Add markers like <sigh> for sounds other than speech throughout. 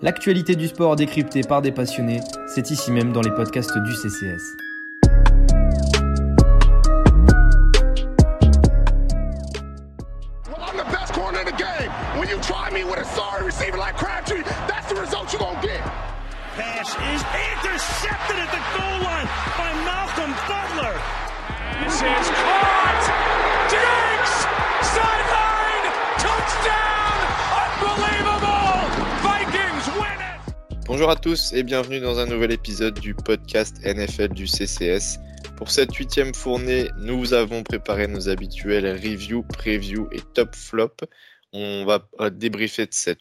L'actualité du sport décryptée par des passionnés, c'est ici même dans les podcasts du CCS. Bonjour à tous et bienvenue dans un nouvel épisode du podcast NFL du CCS. Pour cette huitième fournée, nous avons préparé nos habituels reviews, previews et top flop. On va débriefer de cette,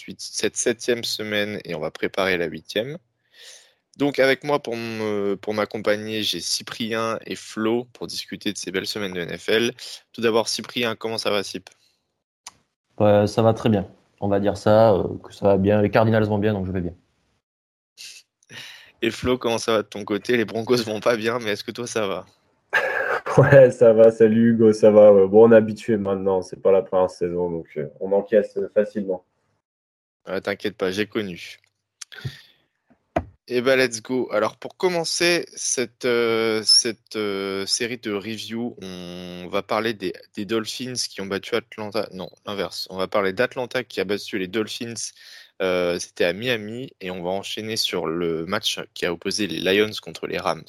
septième semaine et on va préparer la huitième. Donc avec moi pour, m'accompagner, j'ai Cyprien et Flo pour discuter de ces belles semaines de NFL. Tout d'abord, Cyprien, comment ça va, Cyp? Ça va très bien. On va dire ça, euh, que ça va bien. Les Cardinals vont bien, donc je vais bien. Et Flo, comment ça va de ton côté? Les Broncos vont pas bien, mais est-ce que toi ça va? <laughs> Ouais, ça va. Salut Hugo, ça va? Bon, on est habitué maintenant. C'est pas la première saison, donc euh, on encaisse facilement. T'inquiète pas, j'ai connu. Et eh ben let's go. Alors pour commencer cette, euh, cette euh, série de reviews, on va parler des, des, Dolphins qui ont battu Atlanta. Non, l'inverse. On va parler d'Atlanta qui a battu les Dolphins euh, c'était à Miami et on va enchaîner sur le match qui a opposé les Lions contre les Rams.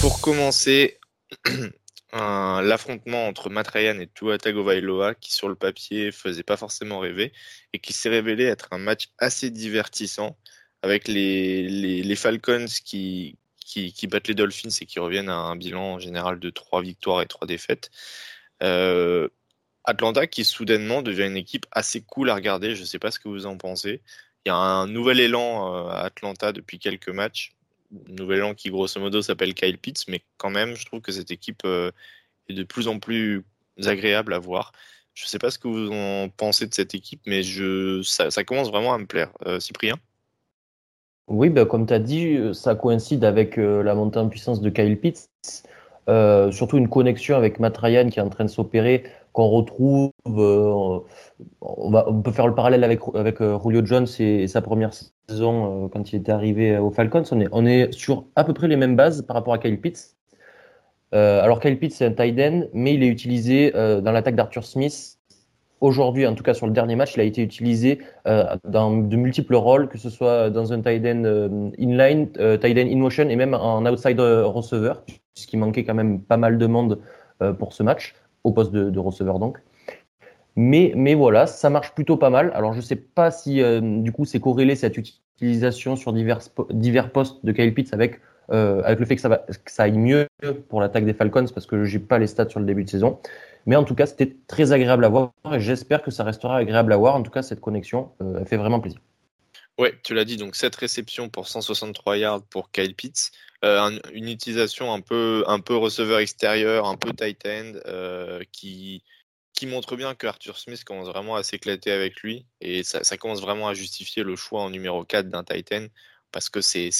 Pour commencer, <clears throat> l'affrontement entre Matt Ryan et Tua Tagovailoa qui sur le papier faisait pas forcément rêver et qui s'est révélé être un match assez divertissant avec les, Falcons qui, qui, qui, battent les Dolphins et qui reviennent à un bilan général de 3 victoires et 3 défaites. Euh, Atlanta qui soudainement devient une équipe assez cool à regarder. Je ne sais pas ce que vous en pensez. Il y a un nouvel élan euh, à Atlanta depuis quelques matchs. Un nouvel élan qui, grosso modo, s'appelle Kyle Pitts, mais quand même, je trouve que cette équipe euh, est de plus en plus agréable à voir. Je ne sais pas ce que vous en pensez de cette équipe, mais je, ça, commence vraiment à me plaire. Euh, Cyprien? Oui, bah, comme tu as dit, ça coïncide avec la montée en puissance de Kyle Pitts. Surtout une connexion avec Matt Ryan qui est en train de s'opérer qu'on retrouve. Euh, on, peut faire le parallèle avec, euh, Julio Jones et, sa première saison euh, quand il était arrivé aux Falcons. On est, on est sur à peu près les mêmes bases par rapport à Kyle Pitts. alors Kyle Pitts c'est un tight end, mais il est utilisé dans l'attaque d'Arthur Smith. Aujourd'hui, en tout cas sur le dernier match, il a été utilisé dans de multiples rôles, que ce soit dans un tight end inline, tight end in motion et même en outside receiver, puisqu'il manquait quand même pas mal de monde pour ce match au poste de, receveur donc. Mais, mais voilà, ça marche plutôt pas mal. Alors je ne sais pas si euh, du coup c'est corrélé cette utilisation sur divers, divers postes de Kyle Pitts avec, euh, avec le fait que ça, va, que ça aille mieux pour l'attaque des Falcons parce que j'ai pas les stats sur le début de saison. Mais en tout cas, c'était très agréable à voir et j'espère que ça restera agréable à voir. En tout cas, cette connexion euh, fait vraiment plaisir. Ouais, tu l'as dit, donc cette réception pour 163 yards pour Kyle Pitts. Euh, une utilisation un peu, un peu receveur extérieur, un peu tight end, euh, qui, qui montre bien que Arthur Smith commence vraiment à s'éclater avec lui. Et ça, commence vraiment à justifier le choix en numéro 4 d'un tight end. Parce que c'est.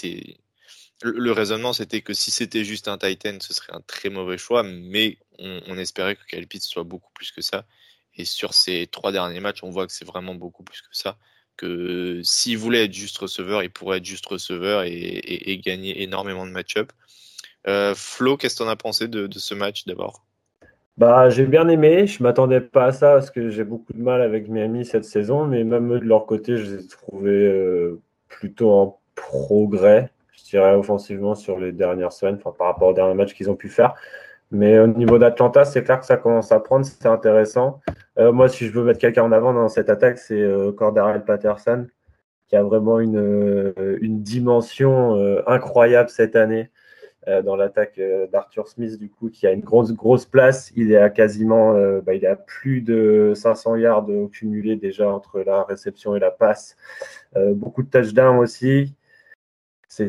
Le, raisonnement, c'était que si c'était juste un tight end, ce serait un très mauvais choix. Mais on, on espérait que Kyle Pitts soit beaucoup plus que ça. Et sur ces trois derniers matchs, on voit que c'est vraiment beaucoup plus que ça s'il voulait être juste receveur, il pourrait être juste receveur et, gagner énormément de match-up. Euh, Flo, qu'est-ce que tu en as pensé de, ce match d'abord? Bah, J'ai bien aimé. Je m'attendais pas à ça parce que j'ai beaucoup de mal avec Miami cette saison, mais même eux, de leur côté, je les ai trouvés euh, plutôt en progrès, je dirais, offensivement sur les dernières semaines, par rapport aux derniers matchs qu'ils ont pu faire. Mais au niveau d'Atlanta, c'est clair que ça commence à prendre, c'est intéressant. Euh, moi, si je veux mettre quelqu'un en avant dans cette attaque, c'est euh, Cordarel Patterson, qui a vraiment une, euh, une dimension incroyable cette année dans l'attaque d'Arthur Smith, du coup, qui a une grosse, grosse place. Il est à quasiment, bah, il plus de 500 yards cumulés déjà entre la réception et la passe. beaucoup de touchdowns aussi.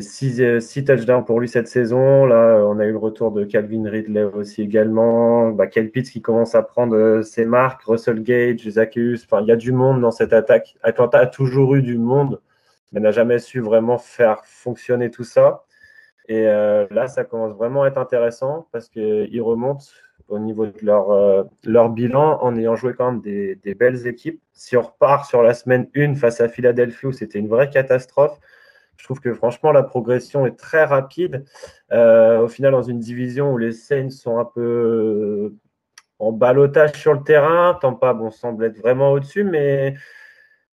C'est 6 euh, touchdowns pour lui cette saison. Là, on a eu le retour de Calvin Ridley aussi également. Bah, Pitts qui commence à prendre euh, ses marques. Russell Gage, Zacchaeus. Il y a du monde dans cette attaque. Atlanta a toujours eu du monde, mais n'a jamais su vraiment faire fonctionner tout ça. Et euh, là, ça commence vraiment à être intéressant parce qu'il remonte au niveau de leur, euh, leur bilan en ayant joué quand même des, des, belles équipes. Si on repart sur la semaine 1 face à Philadelphie où c'était une vraie catastrophe, je trouve que franchement la progression est très rapide. Euh, au final, dans une division où les Saints sont un peu en balotage sur le terrain, Tampa bon, semble être vraiment au-dessus, mais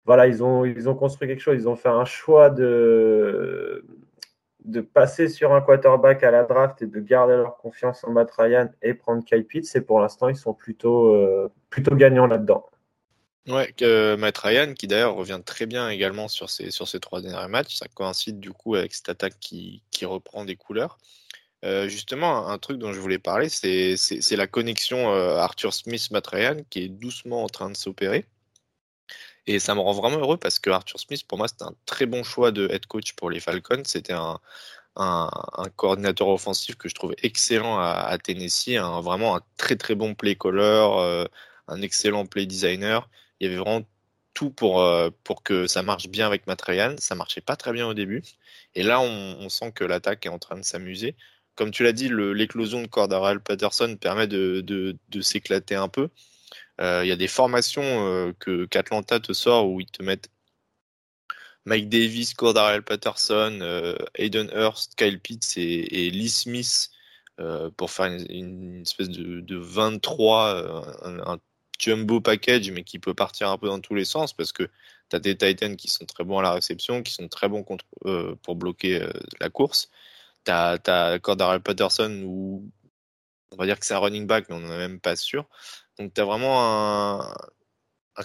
voilà, ils ont, ils ont construit quelque chose. Ils ont fait un choix de, de passer sur un quarterback à la draft et de garder leur confiance en Matt Ryan et prendre Kyle Pitts. Et pour l'instant, ils sont plutôt, euh, plutôt gagnants là-dedans. Ouais, que Matt Ryan, qui d'ailleurs revient très bien également sur ces, sur trois derniers matchs, ça coïncide du coup avec cette attaque qui, qui reprend des couleurs. Euh, justement, un truc dont je voulais parler, c'est la connexion euh, Arthur Smith-Matt Ryan qui est doucement en train de s'opérer. Et ça me rend vraiment heureux parce que Arthur Smith, pour moi, c'était un très bon choix de head coach pour les Falcons. C'était un, un, coordinateur offensif que je trouve excellent à, Tennessee, un, vraiment un très très bon play caller, euh, un excellent play designer. Il y avait vraiment tout pour, euh, pour que ça marche bien avec Matt Ryan. Ça marchait pas très bien au début. Et là, on, sent que l'attaque est en train de s'amuser. Comme tu l'as dit, l'éclosion de Cordarrelle Patterson permet de, de, s'éclater un peu. Euh, il y a des formations euh, que qu'Atlanta te sort où ils te mettent Mike Davis, Cordarrelle Patterson, Aiden Hurst, Kyle Pitts et, Lee Smith pour faire une, espèce de, 23, un, jumbo package, mais qui peut partir un peu dans tous les sens parce que tu as des Titans qui sont très bons à la réception, qui sont très bons contre, pour bloquer la course. Tu as, as Patterson où on va dire que c'est un running back, mais on n'en est même pas sûr. Donc tu as vraiment un,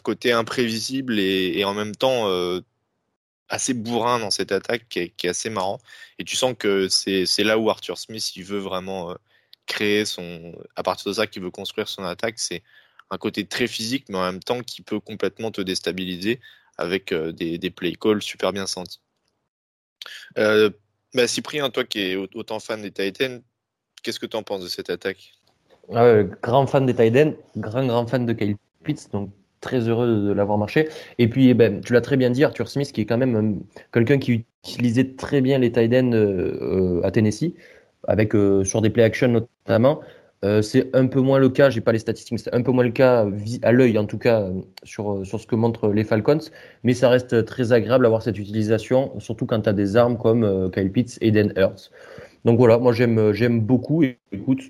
côté imprévisible et, en même temps euh, assez bourrin dans cette attaque qui est, assez marrant. Et tu sens que c'est là où Arthur Smith il veut vraiment euh, créer son. À partir de ça, qu'il veut construire son attaque, c'est un côté très physique, mais en même temps qui peut complètement te déstabiliser avec euh, des, des, play calls super bien sentis. Bah, Cyprien, toi qui es autant fan des Titans, qu'est-ce que tu en penses de cette attaque? Ah grand fan des Tiden, grand grand fan de Kyle Pitts, donc très heureux de, l'avoir marché. Et puis, eh ben, tu l'as très bien dit, Arthur Smith, qui est quand même euh, quelqu'un qui utilisait très bien les Tiden euh, à Tennessee, avec euh, sur des play action notamment. C'est un peu moins le cas, j'ai pas les statistiques, c'est un peu moins le cas à l'œil en tout cas sur, sur ce que montrent les Falcons, mais ça reste très agréable d'avoir cette utilisation, surtout quand tu des armes comme Kyle Pitts et Den Hurts. Donc voilà, moi j'aime j'aime beaucoup. Et, écoute,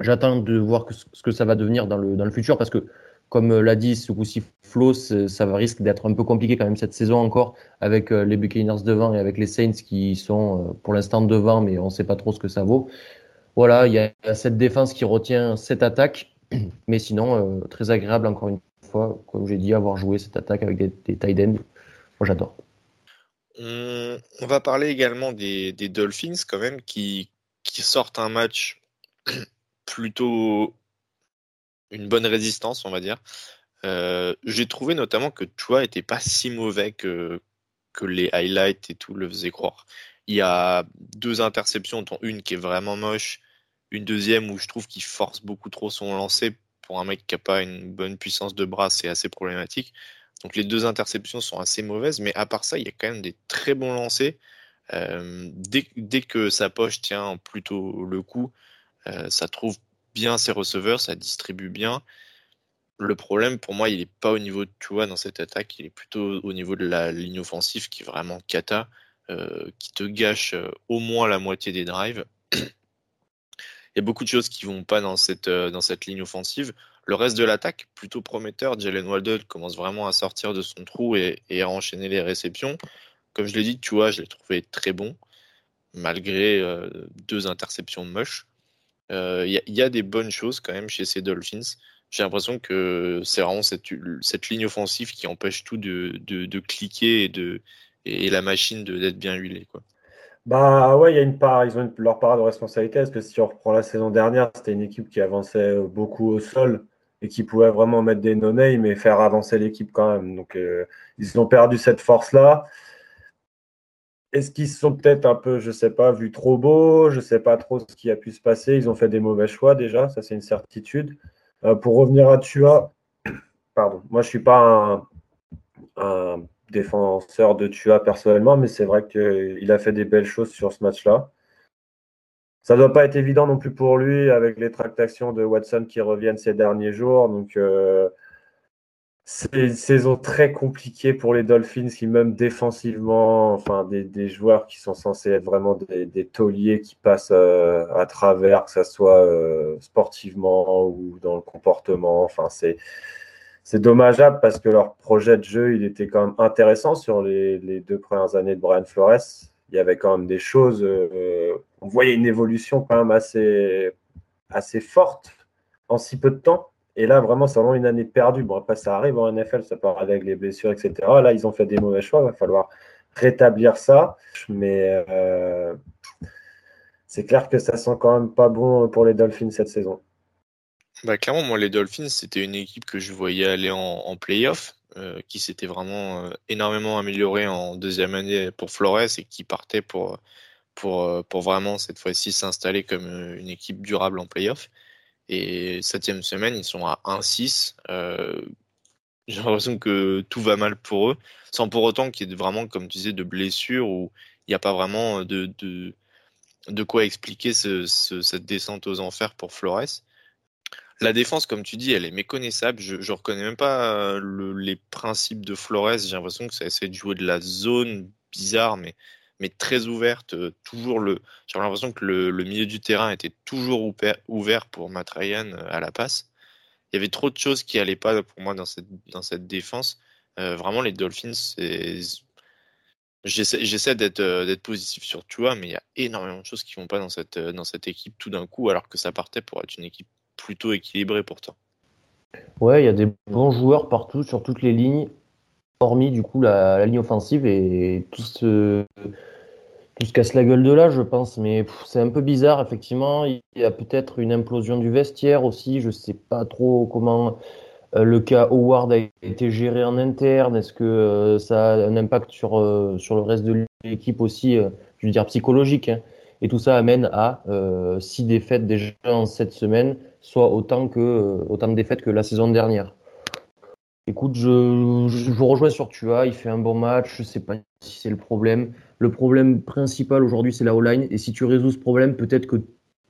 J'attends de voir ce que ça va devenir dans le, dans le futur parce que, comme euh, l'a dit ce coup-ci Flo, ça va risque d'être un peu compliqué quand même cette saison encore avec euh, les Buccaneers devant et avec les Saints qui sont euh, pour l'instant devant, mais on ne sait pas trop ce que ça vaut. Voilà, il y a cette défense qui retient cette attaque, <clears throat> mais sinon, très agréable encore une fois, comme j'ai dit, avoir joué cette attaque avec des, des tight ends. Moi, j'adore. On, va parler également des, Dolphins quand même qui, sortent un match <clears throat> plutôt une bonne résistance, on va dire. Euh, j'ai trouvé notamment que Tua était pas si mauvais que, que les highlights et tout le faisaient croire. Il y a deux interceptions, dont une qui est vraiment moche, une deuxième où je trouve qu'il force beaucoup trop son lancer. Pour un mec qui n'a pas une bonne puissance de bras, c'est assez problématique. Donc les deux interceptions sont assez mauvaises, mais à part ça, il y a quand même des très bons lancers. Euh, dès, que sa poche tient plutôt le coup, euh, ça trouve bien ses receveurs, ça distribue bien. Le problème, pour moi, il n'est pas au niveau de Tua dans cette attaque, il est plutôt au niveau de la ligne offensive qui est vraiment cata, euh, qui te gâche au moins la moitié des drives. Il y a beaucoup de choses qui vont pas dans cette, dans cette ligne offensive. Le reste de l'attaque, plutôt prometteur. Jalen Waddle commence vraiment à sortir de son trou et, à enchaîner les réceptions. Comme je l'ai dit, Tua, je l'ai trouvé très bon, malgré deux interceptions moches. Il euh, y, a des bonnes choses quand même chez ces Dolphins. J'ai l'impression que c'est vraiment cette, ligne offensive qui empêche tout de, cliquer et, de, et la machine d'être bien huilée. Bah ouais, il y a une part, ils ont leur part de responsabilité parce que si on reprend la saison dernière, c'était une équipe qui avançait beaucoup au sol et qui pouvait vraiment mettre des no mais faire avancer l'équipe quand même. Donc euh, ils ont perdu cette force-là. Est-ce qu'ils se sont peut-être un peu, je ne sais pas, vus trop beaux? Je ne sais pas trop ce qui a pu se passer. Ils ont fait des mauvais choix déjà, ça c'est une certitude. Euh, pour revenir à Tua, <clears throat> pardon, moi je ne suis pas un, défenseur de Tua personnellement, mais c'est vrai qu'il a fait des belles choses sur ce match-là. ça ne doit pas être évident non plus pour lui avec les tractations de Watson qui reviennent ces derniers jours. Donc, euh, c'est une saison très compliquée pour les Dolphins qui, même défensivement, enfin, des, joueurs qui sont censés être vraiment des, tauliers qui passent euh, à travers, que ce soit euh, sportivement ou dans le comportement. Enfin, c'est. C'est dommageable parce que leur projet de jeu, il était quand même intéressant sur les, deux premières années de Brian Flores il y avait quand même des choses. Euh, on voyait une évolution quand même assez, assez forte en si peu de temps. Et là, vraiment, c'est vraiment une année perdue. Bon, après, ça arrive en NFL, ça part avec les blessures, etc. Là, ils ont fait des mauvais choix. Il va falloir rétablir ça. Mais euh, c'est clair que ça sent quand même pas bon pour les Dolphins cette saison. Bah, clairement, moi, les Dolphins, c'était une équipe que je voyais aller en, en playoff. Euh, qui s'était vraiment euh, énormément amélioré en deuxième année pour Flores et qui partait pour, euh, vraiment cette fois-ci s'installer comme une équipe durable en playoff. Et septième semaine, ils sont à 1-6. <laughs> J'ai l'impression que tout va mal pour eux, sans pour autant qu'il y ait vraiment, comme tu disais, de blessures où il n'y a pas vraiment de, quoi expliquer ce, cette descente aux enfers pour Flores. La défense, comme tu dis, elle est méconnaissable. Je, ne reconnais même pas euh, les principes de Flores. J'ai l'impression que ça essaie de jouer de la zone bizarre, mais, mais très ouverte. Euh, toujours le, j'ai l'impression que le, milieu du terrain était toujours ouvert pour Matt Ryan euh, à la passe. Il y avait trop de choses qui n'allaient pas pour moi dans cette, dans cette défense. vraiment, les Dolphins, J'essaie d'être positif sur Tua, mais il y a énormément de choses qui vont pas dans cette, dans cette équipe tout d'un coup, alors que ça partait pour être une équipe plutôt équilibré pourtant. Ouais, il y a des bons joueurs partout, sur toutes les lignes, hormis du coup la, ligne offensive et tout se, tout se casse la gueule de là, je pense. Mais c'est un peu bizarre, effectivement. Il y a peut-être une implosion du vestiaire aussi. Je sais pas trop comment euh, le cas Howard a été géré en interne. Est-ce que euh, ça a un impact sur, euh, sur le reste de l'équipe aussi, je veux dire psychologique hein. Et tout ça amène à six défaites déjà en cette semaine soit autant, que, euh, autant de défaites que la saison dernière. Écoute, je, je, vous rejoins sur Tua, il fait un bon match, je ne sais pas si c'est le problème. Le problème principal aujourd'hui, c'est la O-line. Et si tu résous ce problème, peut-être que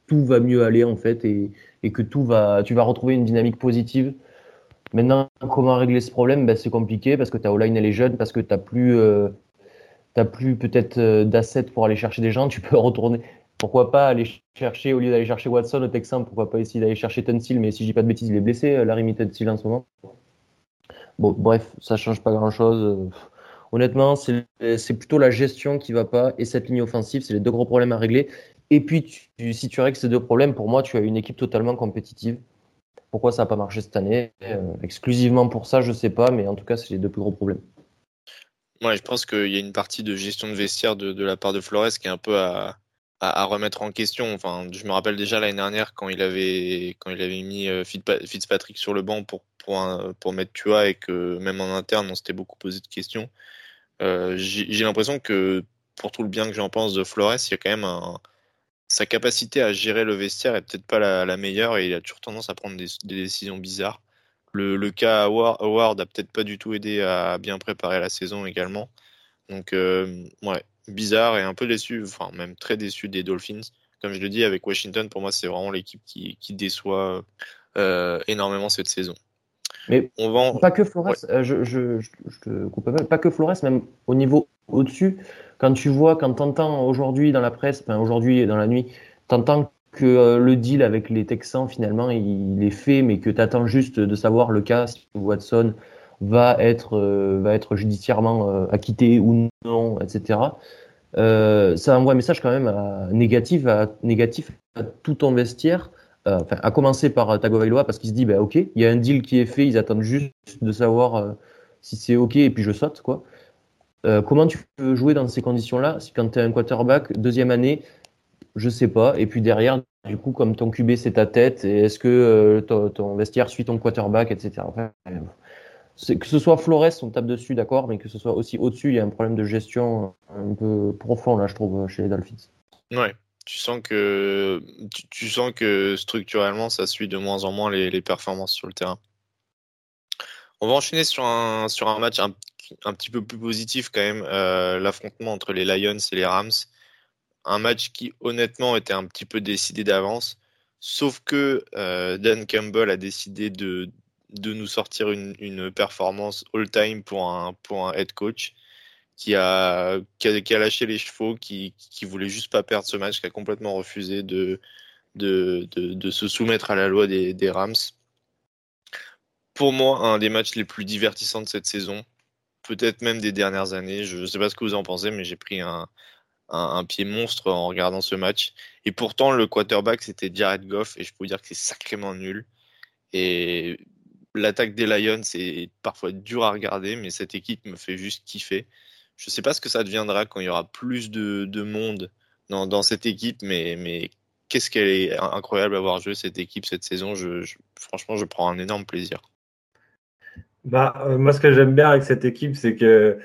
tout va mieux aller en fait et, et, que tout va, tu vas retrouver une dynamique positive. Maintenant, comment régler ce problème? Ben, C'est compliqué parce que ta O-line elle est jeune, parce que tu n'as plus, euh, plus peut-être euh, d'assets pour aller chercher des gens. Tu peux <laughs> retourner, pourquoi pas aller chercher, au lieu d'aller chercher Watson au Texan, pourquoi pas essayer d'aller chercher Tunsil, mais si je dis pas de bêtises, il est blessé, euh, Larry Tunsil en ce moment. Bon, bref, ça change pas grand chose. Euh, honnêtement, c'est plutôt la gestion qui va pas et cette ligne offensive, c'est les deux gros problèmes à régler. Et puis, si tu règles ces deux problèmes, pour moi, tu as une équipe totalement compétitive. Pourquoi ça n'a pas marché cette année? Exclusivement pour ça, je sais pas, mais en tout cas, c'est les deux plus gros problèmes. Ouais, je pense qu'il y a une partie de gestion de vestiaire de, la part de Flores qui est un peu à, remettre en question. Enfin, je me rappelle déjà l'année dernière quand il avait quand il avait mis euh, Fitzpatrick sur le banc pour pour, pour mettre Tua et que même en interne on s'était beaucoup posé de questions. Euh, j'ai l'impression que pour tout le bien que j'en pense de Flores, il y a quand même un, sa capacité à gérer le vestiaire est peut-être pas la, meilleure et il a toujours tendance à prendre des, décisions bizarres. Le, le cas Howard, a peut-être pas du tout aidé à bien préparer la saison également. Donc, euh, ouais, bizarre et un peu déçu, enfin même très déçu des Dolphins. Comme je le dis, avec Washington, pour moi, c'est vraiment l'équipe qui, qui, déçoit euh, énormément cette saison. Mais on vend... pas que Flores, euh, je, je, je, te coupe pas, pas que Flores, même au niveau au-dessus, quand tu vois, quand tu entends aujourd'hui dans la presse, enfin aujourd'hui dans la nuit, tu entends que euh, le deal avec les Texans, finalement, il, est fait, mais que tu attends juste de savoir le cas, si Watson va être, euh, va être judiciairement euh, acquitté ou non, etc. Ça envoie un message quand même négatif, à, négatif à tout ton vestiaire, enfin, à commencer par Tagovailoa parce qu'il se dit, bah, ok, il y a un deal qui est fait, ils attendent juste de savoir si c'est ok et puis je saute, quoi. comment tu peux jouer dans ces conditions-là si quand tu es un quarterback, deuxième année, je sais pas, et puis derrière, du coup, comme ton QB c'est ta tête, est-ce que ton, ton, vestiaire suit ton quarterback, etc. Enfin, que ce soit Flores, on tape dessus, d'accord, mais que ce soit aussi au-dessus, il y a un problème de gestion un peu profond, là, je trouve, chez les Dolphins. Ouais, tu sens que, tu, sens que structurellement, ça suit de moins en moins les, performances sur le terrain. On va enchaîner sur un, sur un match un, petit peu plus positif quand même, euh, l'affrontement entre les Lions et les Rams. Un match qui honnêtement était un petit peu décidé d'avance. Sauf que Dan Campbell a décidé de, de nous sortir une, une performance all-time pour un, pour un head coach qui a, qui a, lâché les chevaux, qui, qui voulait juste pas perdre ce match, qui a complètement refusé de, de, de, se soumettre à la loi des, des, Rams. Pour moi, un des matchs les plus divertissants de cette saison, peut-être même des dernières années. Je ne sais pas ce que vous en pensez, mais j'ai pris un, un, pied monstre en regardant ce match. Et pourtant, le quarterback, c'était Jared Goff, et je peux vous dire que c'est sacrément nul. Et l'attaque des Lions est parfois dur à regarder, mais cette équipe me fait juste kiffer. Je ne sais pas ce que ça deviendra quand il y aura plus de, monde dans, cette équipe, mais, mais qu'est-ce qu'elle est incroyable à avoir joué cette équipe cette saison. Je, franchement, je prends un énorme plaisir. Bah, euh, moi, ce que j'aime bien avec cette équipe, c'est que,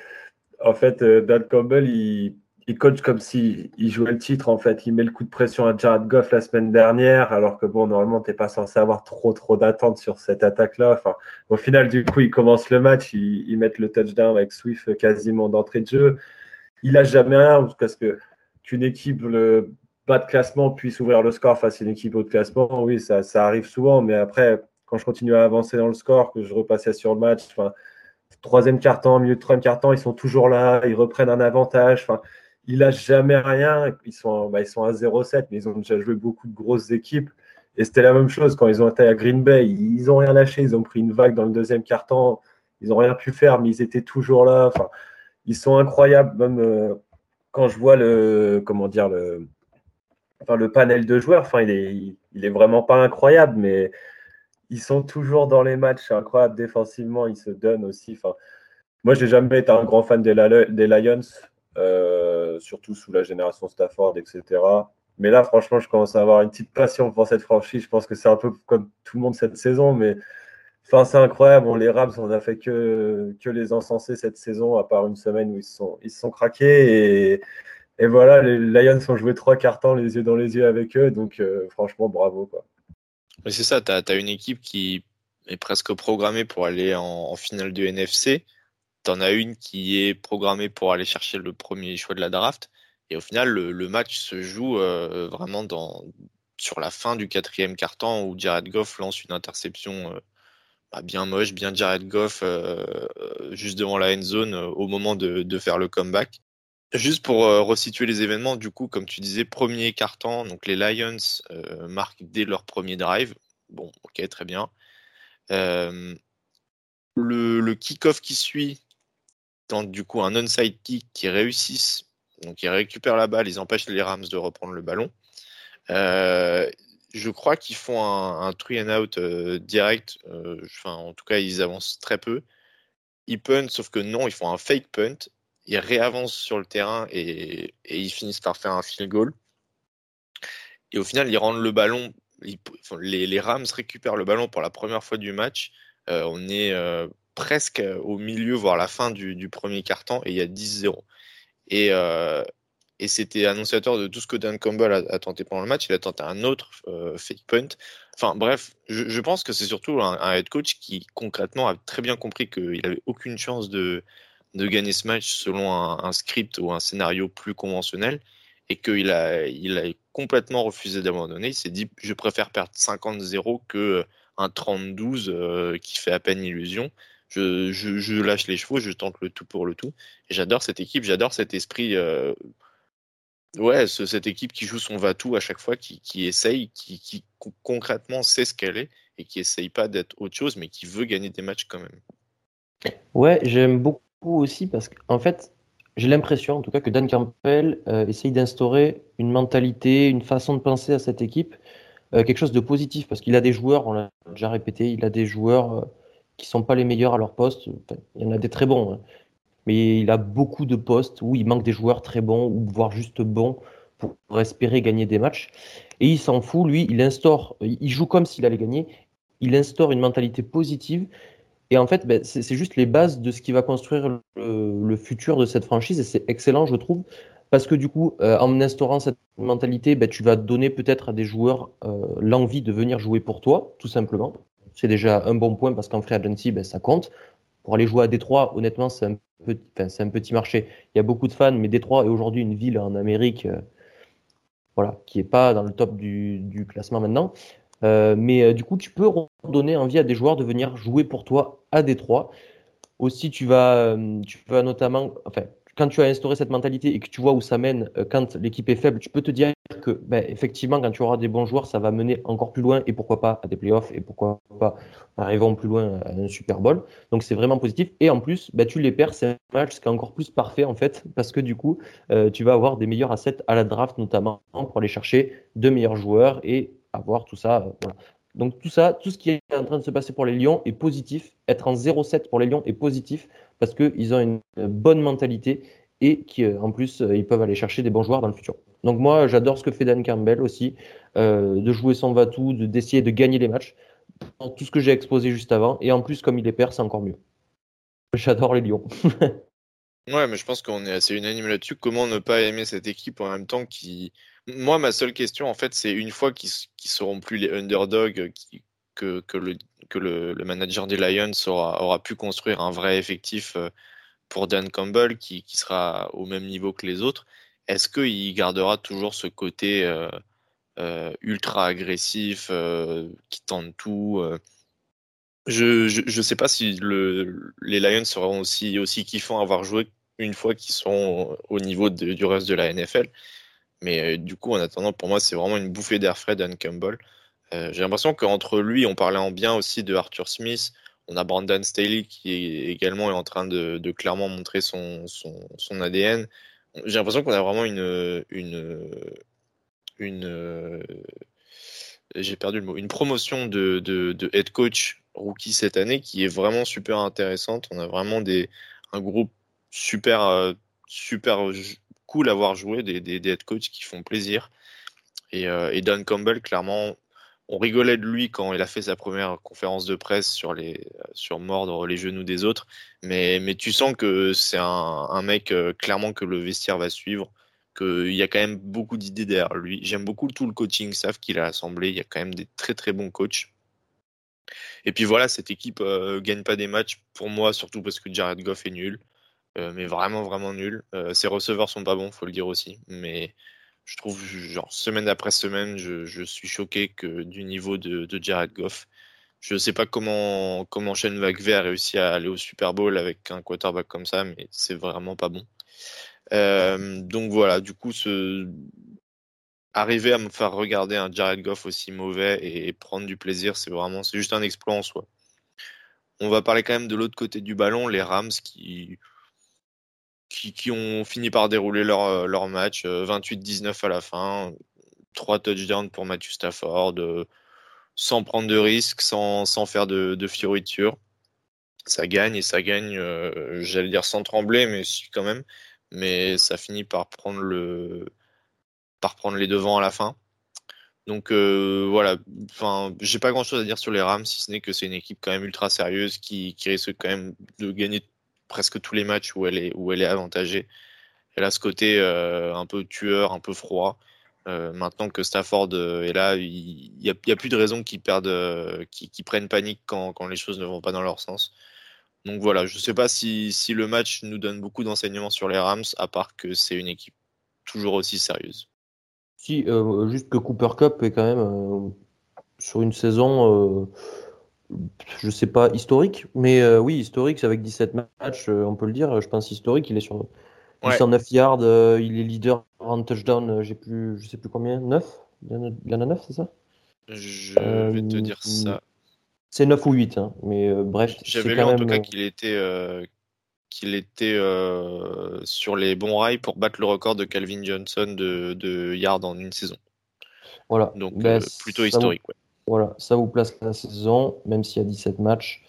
en fait, euh, Dan Campbell, il, il coach comme s'il jouait le titre en fait. Il met le coup de pression à Jared Goff la semaine dernière, alors que bon, normalement, tu n'es pas censé avoir trop trop d'attentes sur cette attaque-là. Enfin, au final, du coup, il commence le match, il, met le touchdown avec Swift quasiment d'entrée de jeu. Il a jamais rien parce que qu'une équipe le bas de classement puisse ouvrir le score face à une équipe haut de classement, oui, ça, ça arrive souvent. Mais après, quand je continue à avancer dans le score, que je repassais sur le match, enfin, troisième quart-temps, milieu de troisième quart-temps, ils sont toujours là, ils reprennent un avantage. Il lâche jamais rien. Ils sont, bah, ils à 0-7, mais ils ont déjà joué beaucoup de grosses équipes. Et c'était la même chose quand ils ont été à Green Bay. Ils n'ont rien lâché. Ils ont pris une vague dans le deuxième quart-temps. Ils n'ont rien pu faire, mais ils étaient toujours là. Ils sont incroyables. Même euh, quand je vois le, comment dire, le, panel de joueurs, il est, vraiment pas incroyable, mais ils sont toujours dans les matchs. C'est incroyable défensivement. Ils se donnent aussi. Enfin, moi, j'ai jamais été un grand fan des Lions. Euh, surtout sous la génération Stafford, etc. Mais là, franchement, je commence à avoir une petite passion pour cette franchise. Je pense que c'est un peu comme tout le monde cette saison, mais enfin, c'est incroyable. les Rams, on n'a fait que, que les encenser cette saison, à part une semaine où ils se sont, ils sont craqués. Et, voilà, les Lions ont joué trois cartons les yeux dans les yeux avec eux. Donc, euh, franchement, bravo. Quoi. c'est ça, tu as, une équipe qui est presque programmée pour aller en, en finale de NFC tu en as une qui est programmée pour aller chercher le premier choix de la draft. Et au final, le, match se joue euh, vraiment sur la fin du quatrième quart-temps où Jared Goff lance une interception euh, bah, bien moche, bien Jared Goff euh, juste devant la end zone au moment de, faire le comeback. Juste pour resituer les événements, du coup, comme tu disais, premier quart-temps, donc les Lions marquent dès leur premier drive. Bon, ok, très bien. le, le kick-off qui suit, du coup un onside kick qui réussissent, donc ils récupèrent la balle, ils empêchent les Rams de reprendre le ballon. Euh, je crois qu'ils font un, un three and out euh, direct, euh, enfin en tout cas ils avancent très peu. Ils puntent, sauf que non, ils font un fake punt, ils réavancent sur le terrain et, ils finissent par faire un field goal. Et au final, ils rendent le ballon. les, Rams récupèrent le ballon pour la première fois du match. on est presque euh, au milieu, voire la fin du, premier quart-temps, et il y a 10-0. Et, euh, et c'était annonciateur de tout ce que Dan Campbell a, tenté pendant le match. Il a tenté un autre euh, fake punt. Enfin bref, je, pense que c'est surtout un, head coach qui concrètement a très bien compris qu'il n'avait aucune chance de, de gagner ce match selon un, script ou un scénario plus conventionnel et qu'il a, il a complètement refusé d'abandonner. Il s'est dit je préfère perdre 50-0 que un 30-12 qui fait à peine illusion je, lâche les chevaux, je tente le tout pour le tout. Et j'adore cette équipe, j'adore cet esprit. Euh, ouais, cette équipe qui joue son va-tout à chaque fois, qui, essaye, qui, concrètement sait ce qu'elle est et qui essaye pas d'être autre chose, mais qui veut gagner des matchs quand même. Ouais, j'aime beaucoup aussi parce qu'en fait, j'ai l'impression en tout cas que Dan Campbell euh, essaye d'instaurer une mentalité, une façon de penser à cette équipe, euh, quelque chose de positif parce qu'il a des joueurs, on l'a déjà répété, il a des joueurs qui sont pas les meilleurs à leur poste. il y en a des très bons, hein. mais il a beaucoup de postes où il manque des joueurs très bons ou voire juste bons pour espérer gagner des matchs. Et il s'en fout, lui, il instaure, il joue comme s'il allait gagner. Il instaure une mentalité positive. Et en fait, ben, c'est juste les bases de ce qui va construire le, futur de cette franchise. Et c'est excellent, je trouve, parce que du coup, euh, en instaurant cette mentalité, ben, tu vas donner peut-être à des joueurs euh, l'envie de venir jouer pour toi, tout simplement. C'est déjà un bon point parce qu'en free agency, ben, ça compte. Pour aller jouer à Détroit, honnêtement, c'est un, petit, marché. Il y a beaucoup de fans, mais Détroit est aujourd'hui une ville en Amérique euh, voilà, qui est pas dans le top du, classement maintenant. Euh, mais euh, du coup, tu peux donner envie à des joueurs de venir jouer pour toi à Détroit. Aussi, tu vas, tu vas notamment, enfin, quand tu as instauré cette mentalité et que tu vois où ça mène quand l'équipe est faible, tu peux te dire que, ben, effectivement, quand tu auras des bons joueurs, ça va mener encore plus loin et pourquoi pas à des playoffs et pourquoi pas arriver plus loin à un Super Bowl. Donc, c'est vraiment positif. Et en plus, ben, tu les perds, c'est un match qui est encore plus parfait en fait, parce que du coup, tu vas avoir des meilleurs assets à la draft notamment pour aller chercher de meilleurs joueurs et avoir tout ça. Euh, Donc tout ça, tout ce qui est en train de se passer pour les Lions est positif. Être en 0-7 pour les Lions est positif parce qu'ils ont une bonne mentalité et qui, euh, en plus, euh, ils peuvent aller chercher des bons joueurs dans le futur. Donc moi, j'adore ce que fait Dan Campbell aussi, de jouer son va-tout, d'essayer de, gagner les matchs. Tout ce que j'ai exposé juste avant. Et en plus, comme il est perd, c'est encore mieux. J'adore les Lions. <laughs> ouais, mais je pense qu'on est assez unanime là-dessus. Comment ne pas aimer cette équipe en même temps qui moi, ma seule question, en fait, c'est une fois qu'ils seront plus les underdogs, que, le, que le, manager des Lions aura, pu construire un vrai effectif euh, pour Dan Campbell qui, sera au même niveau que les autres, est-ce qu'il gardera toujours ce côté euh, euh, ultra agressif qui tente tout Je ne sais pas si le, les Lions seront aussi, aussi kiffants à avoir joué une fois qu'ils sont au niveau du reste de la NFL. Mais euh, du coup, en attendant, pour moi, c'est vraiment une bouffée d'air frais Dan Campbell. Euh, j'ai l'impression qu'entre lui, on parlait en bien aussi de Arthur Smith. On a Brandon Staley qui est également est en train de, clairement montrer son, ADN. J'ai l'impression qu'on a vraiment une, une, une euh, j'ai perdu le mot, une promotion de, de, head coach rookie cette année qui est vraiment super intéressante. On a vraiment des, un groupe super, super cool à voir jouer, des, des, head coachs qui font plaisir. Et, euh, et, Dan Campbell, clairement, on rigolait de lui quand il a fait sa première conférence de presse sur, les, sur mordre les genoux des autres. Mais, mais tu sens que c'est un, un, mec, euh, clairement, que le vestiaire va suivre, qu'il y a quand même beaucoup d'idées derrière lui. J'aime beaucoup tout le coaching staff qu'il a assemblé. Il y a quand même des très très bons coachs. Et puis voilà, cette équipe euh, gagne pas des matchs pour moi, surtout parce que Jared Goff est nul. Euh, mais vraiment, vraiment nul. Euh, ses receveurs sont pas bons, faut le dire aussi. Mais je trouve, genre, semaine après semaine, je, suis choqué que du niveau de, Jared Goff. Je ne sais pas comment, comment Shane McVay a réussi à aller au Super Bowl avec un quarterback comme ça, mais c'est vraiment pas bon. Euh, donc voilà, du coup, arriver à me faire regarder un Jared Goff aussi mauvais et prendre du plaisir, c'est vraiment, c'est juste un exploit en soi. On va parler quand même de l'autre côté du ballon, les Rams qui, qui, ont fini par dérouler leur, euh, leur match, 28-19 euh, à la fin, trois touchdowns pour Matthew Stafford, euh, sans prendre de risques, sans, sans faire de, de fioritures. Ça gagne et ça gagne, j'allais dire sans trembler, mais quand même. Mais ça finit par prendre, le, par prendre les devants à la fin. Donc voilà, enfin, j'ai pas grand chose à dire sur les Rams, si ce n'est que c'est une équipe quand même ultra sérieuse qui, qui risque quand même de gagner presque tous les matchs où elle est, où elle est avantagée. Elle a ce côté euh, un peu tueur, un peu froid. Euh, maintenant que Stafford euh, est là, il n'y a, plus de raison qu'ils perdent, prennent panique quand, quand, les choses ne vont pas dans leur sens. Donc voilà, je ne sais pas si, si, le match nous donne beaucoup d'enseignements sur les Rams, à part que c'est une équipe toujours aussi sérieuse. Si, juste que Cooper Cup est quand même sur une saison je sais pas, historique, mais euh, oui, historique, c'est avec 17 matchs, euh, on peut le dire. Je pense historique, il est sur 809 yards, euh, il est leader en touchdown, j'ai plus, je sais plus combien, 9 Il y en a 9, c'est ça? Je vais te dire ça. C'est 9 ou 8, hein, mais bref. J'avais lu en tout cas qu'il était, qu'il était sur les bons rails pour battre le record de Calvin Johnson de, de yards en une saison. Voilà. Donc bah, plutôt historique. Ouais. Voilà, ça vous place la saison, même s'il y a 17 matchs.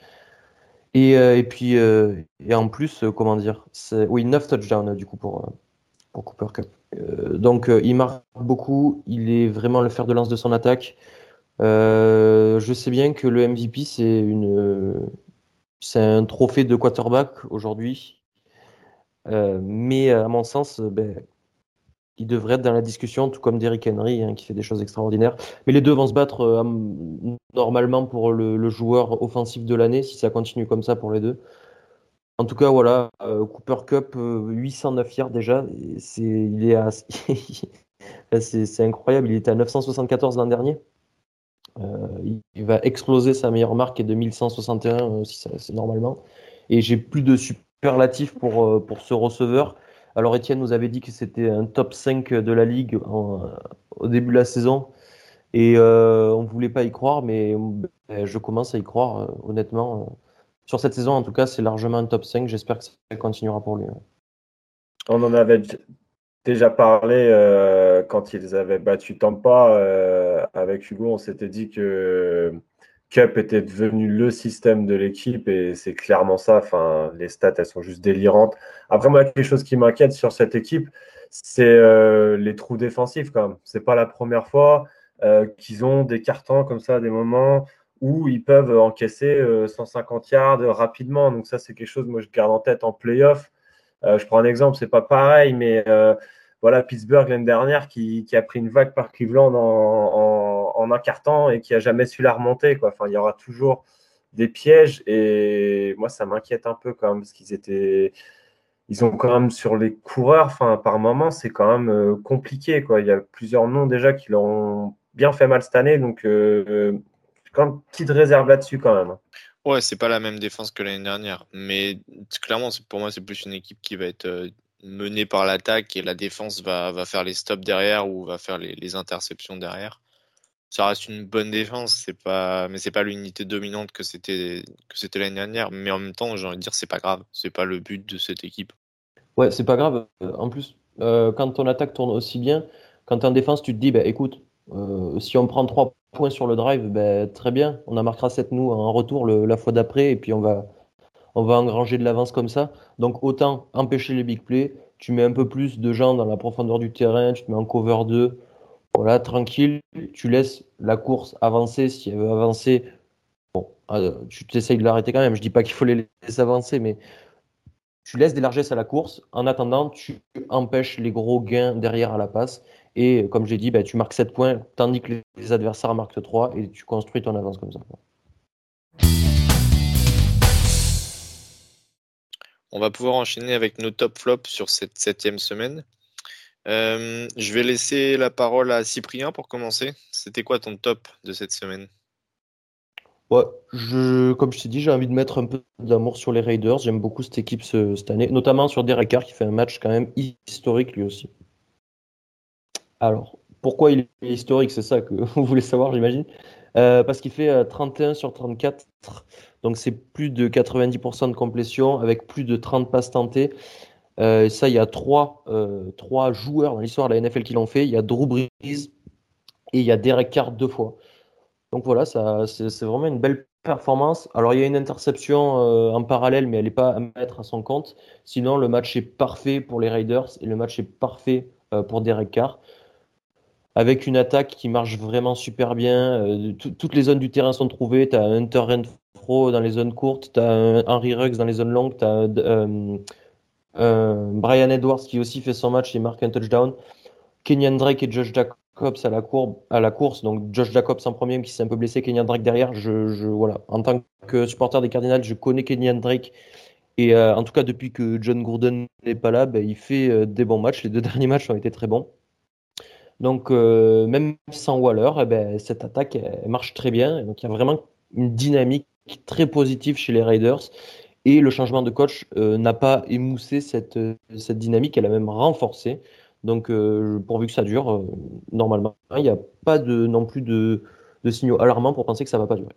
Et, euh, puis, euh, et en plus, euh, comment dire, oui, 9 touchdowns du coup pour, pour Cooper Cup. donc, il marque beaucoup, il est vraiment le fer de lance de son attaque. je sais bien que le MVP, c'est une, c'est un trophée de quarterback aujourd'hui. mais à mon sens, ben, il devrait être dans la discussion, tout comme Derrick Henry, hein, qui fait des choses extraordinaires. Mais les deux vont se battre euh, normalement pour le, joueur offensif de l'année, si ça continue comme ça pour les deux. En tout cas, voilà, euh, Cooper Cup, 809 euh, yards déjà. C'est, il, <laughs> incroyable. Il était à 974 l'an dernier. Il, va exploser sa meilleure marque qui est de 1161 euh, si c'est normalement. Et j'ai plus de superlatifs pour, pour ce receveur. Alors Étienne nous avait dit que c'était un top 5 de la ligue au début de la saison. Et on ne voulait pas y croire, mais ben, je commence à y croire, honnêtement. Sur cette saison, en tout cas, c'est largement un top 5. J'espère que ça continuera pour lui. On en avait déjà parlé euh, quand ils avaient battu Tampa euh, avec Hugo. On s'était dit que Cup était devenu le système de l'équipe et c'est clairement ça. Enfin, les stats, elles sont juste délirantes. Après, moi, quelque chose qui m'inquiète sur cette équipe, c'est euh, les trous défensifs quand même. C'est pas la première fois qu'ils ont des cartons comme ça, des moments où ils peuvent encaisser 150 yards rapidement. Donc ça, c'est quelque chose, moi, je garde en tête en playoff. Euh, je prends un exemple, c'est pas pareil, mais euh, voilà, Pittsburgh l'année dernière qui, a pris une vague par Cleveland en, un carton et qui a jamais su la remonter. Quoi. Enfin, il y aura toujours des pièges et moi, ça m'inquiète un peu quand même parce qu'ils étaient. Ils ont quand même sur les coureurs, enfin, par moment, c'est quand même euh, compliqué. Quoi. Il y a plusieurs noms déjà qui l'ont bien fait mal cette année. Donc, euh, quand même petite réserve là-dessus quand même. Ouais, c'est pas la même défense que l'année dernière, mais clairement, pour moi, c'est plus une équipe qui va être euh, menée par l'attaque et la défense va faire les stops derrière ou va faire les, interceptions derrière. Ça reste une bonne défense, c'est pas, mais c'est pas l'unité dominante que c'était que c'était l'année dernière. Mais en même temps, j'ai envie de dire, c'est pas grave, c'est pas le but de cette équipe. Ouais, c'est pas grave. En plus, euh, quand ton attaque tourne aussi bien, quand en défense, tu te dis, bah, écoute, euh, si on prend trois points sur le drive, ben, très bien. On a marquera 7 nous en retour la fois d'après et puis on va, on va engranger de l'avance comme ça. Donc autant empêcher les big plays. Tu mets un peu plus de gens dans la profondeur du terrain, tu te mets en cover 2. Voilà, tranquille. Tu laisses la course avancer si elle veut avancer. Bon, euh, tu t'essayes de l'arrêter quand même. Je dis pas qu'il faut les laisser avancer, mais tu laisses des largesses à la course. En attendant, tu empêches les gros gains derrière à la passe. Et comme j'ai dit, bah, tu marques 7 points, tandis que les adversaires marquent 3, et tu construis ton avance comme ça. On va pouvoir enchaîner avec nos top flops sur cette septième semaine. Euh, je vais laisser la parole à Cyprien pour commencer. C'était quoi ton top de cette semaine? Ouais, je, comme je t'ai dit, j'ai envie de mettre un peu d'amour sur les Raiders. J'aime beaucoup cette équipe cette année, notamment sur Derek Carr qui fait un match quand même historique lui aussi. Alors, pourquoi il est historique? C'est ça que <laughs> vous voulez savoir, j'imagine. Euh, parce qu'il fait 31 euh, sur 34. Donc, c'est plus de 90% de complétion avec plus de 30 passes tentées. Euh, ça, il y a trois, trois joueurs dans l'histoire de la NFL qui l'ont fait. Il y a Drew Brees et il y a Derek Carr deux fois. Donc voilà, ça, c'est vraiment une belle performance. Alors il y a une interception en parallèle, mais elle n'est pas à mettre à son compte. Sinon, le match est parfait pour les Raiders et le match est parfait pour Derek Carr avec une attaque qui marche vraiment super bien. Euh, toutes les zones du terrain sont trouvées. Tu as Hunter Renfro dans les zones courtes, tu as Henry Ruggs dans les zones longues, tu as euh, euh, Brian Edwards qui aussi fait son match et marque un touchdown. Kenyan Drake et Josh Jacobs à la, à la course. Donc Josh Jacobs en premier qui s'est un peu blessé, Kenyan Drake derrière. Je, voilà. En tant que supporter des Cardinals, je connais Kenyan Drake. Et en tout cas, depuis que John Gordon n'est pas là, ben, il fait des bons matchs. Les deux <laughs> derniers matchs ont été très bons. Donc, euh, même sans Waller, eh ben, cette attaque marche très bien. Donc, il y a vraiment une dynamique très positive chez les Raiders. Et le changement de coach euh, n'a pas émoussé cette, cette dynamique, elle a même renforcé. Donc, euh, pourvu que ça dure, normalement, il n'y a pas non plus de, de signaux alarmants pour penser que ça ne va pas durer.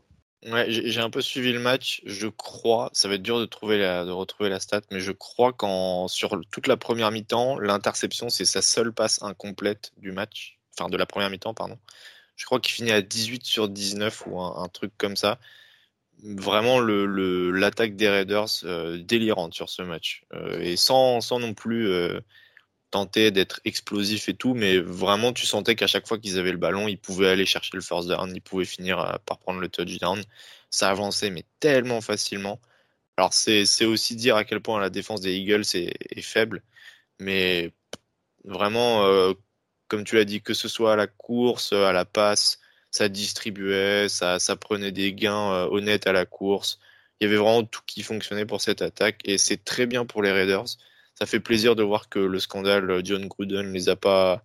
Ouais, j'ai un peu suivi le match. Je crois, ça va être dur de, trouver la, de retrouver la stat, mais je crois qu'en sur toute la première mi-temps, l'interception, c'est sa seule passe incomplète du match. Enfin, de la première mi-temps, pardon. Je crois qu'il finit à 18 sur 19 ou un, truc comme ça. Vraiment, l'attaque des Raiders euh, délirante sur ce match. Euh, et sans, sans non plus euh, tenter d'être explosif et tout, mais vraiment tu sentais qu'à chaque fois qu'ils avaient le ballon, ils pouvaient aller chercher le first down, ils pouvaient finir par prendre le touchdown. Ça avançait, mais tellement facilement. Alors c'est aussi dire à quel point la défense des Eagles est, faible, mais vraiment, comme tu l'as dit, que ce soit à la course, à la passe, ça distribuait, ça, ça prenait des gains euh, honnêtes à la course. Il y avait vraiment tout qui fonctionnait pour cette attaque et c'est très bien pour les Raiders ça fait plaisir de voir que le scandale John Gruden les a pas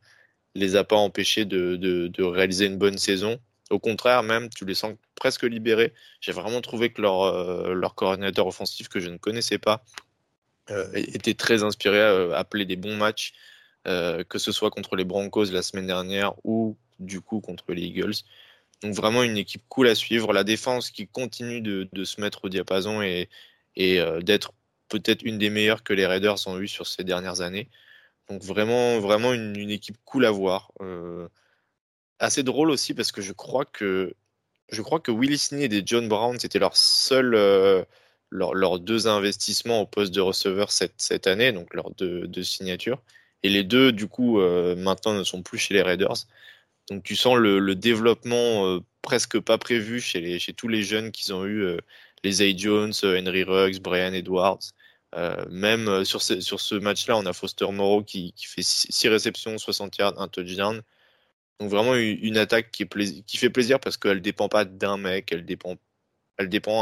les a pas empêchés de, réaliser une bonne saison. Au contraire, même, tu les sens presque libérés. J'ai vraiment trouvé que leur, euh, leur coordinateur offensif, que je ne connaissais pas, euh, était très inspiré à appeler des bons matchs, que ce soit contre les Broncos la semaine dernière ou du coup contre les Eagles. Donc vraiment une équipe cool à suivre. La défense qui continue de, se mettre au diapason et, et d'être peut-être une des meilleures que les Raiders ont eues sur ces dernières années. Donc vraiment, vraiment une, équipe cool à voir. Euh, assez drôle aussi parce que je crois que je crois que Willis Snead et John Brown c'était leur seul euh, leurs deux investissements au poste de receveur cette, cette année, donc leurs deux, deux, signatures. Et les deux, du coup, euh, maintenant ne sont plus chez les Raiders. Donc tu sens le, développement presque pas prévu chez, tous les jeunes qu'ils ont eu, les A. Jones, Henry Ruggs, Brian Edwards. Euh, même euh, sur ce, match-là, on a Foster Moreau qui, fait 6 réceptions, 60 yards, un touchdown. Donc vraiment une, attaque qui, fait plaisir parce qu'elle dépend pas d'un mec, elle dépend,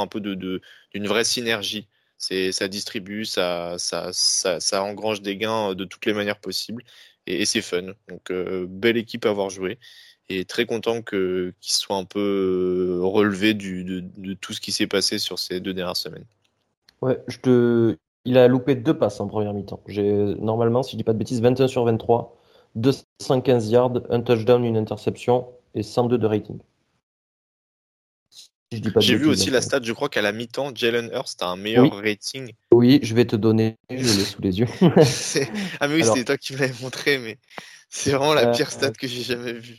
un peu d'une vraie synergie. Ça distribue, ça, engrange des gains de toutes les manières possibles et, c'est fun. Donc euh, belle équipe à avoir joué et très content que, qu'ils soient un peu relevés du, de, tout ce qui s'est passé sur ces deux dernières semaines. Ouais, je te, il a loupé deux passes en première mi-temps. Normalement, si je dis pas de bêtises, 21 sur 23, 215 yards, un touchdown, une interception et 102 de rating. J'ai vu aussi la stat, je crois qu'à la mi-temps, Jalen Hurst a un meilleur rating. Oui, je vais te donner, je l'ai sous les yeux. <laughs> <laughs> ah mais oui, c'était toi qui me l'avais montré, mais c'est vraiment la euh, pire stat que j'ai jamais vue.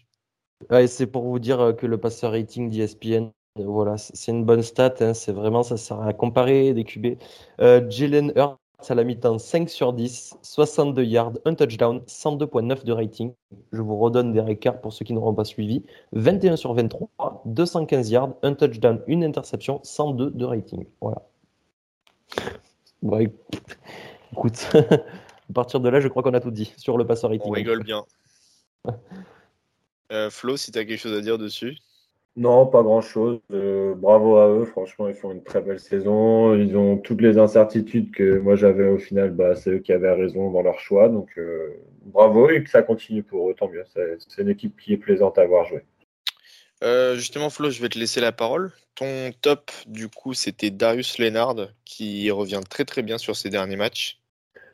Ouais, c'est pour vous dire que le passeur rating d'ESPN voilà, c'est une bonne stat. Hein, c'est vraiment, ça sert à comparer des QB. Euh, Jalen Hurts à la mi-temps 5 sur 10, 62 yards, un touchdown, 102.9 de rating. Je vous redonne des records pour ceux qui n'auront pas suivi. 21 sur 23, 215 yards, un touchdown, une interception, 102 de rating. Voilà. écoute, <laughs> à partir de là, je crois qu'on a tout dit sur le passeur rating. On rigole bien. Euh, Flo, si tu as quelque chose à dire dessus non, pas grand-chose. Euh, bravo à eux. Franchement, ils font une très belle saison. Ils ont toutes les incertitudes que moi j'avais au final. Bah, c'est eux qui avaient raison dans leur choix. Donc, euh, bravo et que ça continue pour eux. Tant mieux. C'est une équipe qui est plaisante à voir jouer. Euh, justement, Flo, je vais te laisser la parole. Ton top, du coup, c'était Darius Lennard qui revient très très bien sur ses derniers matchs.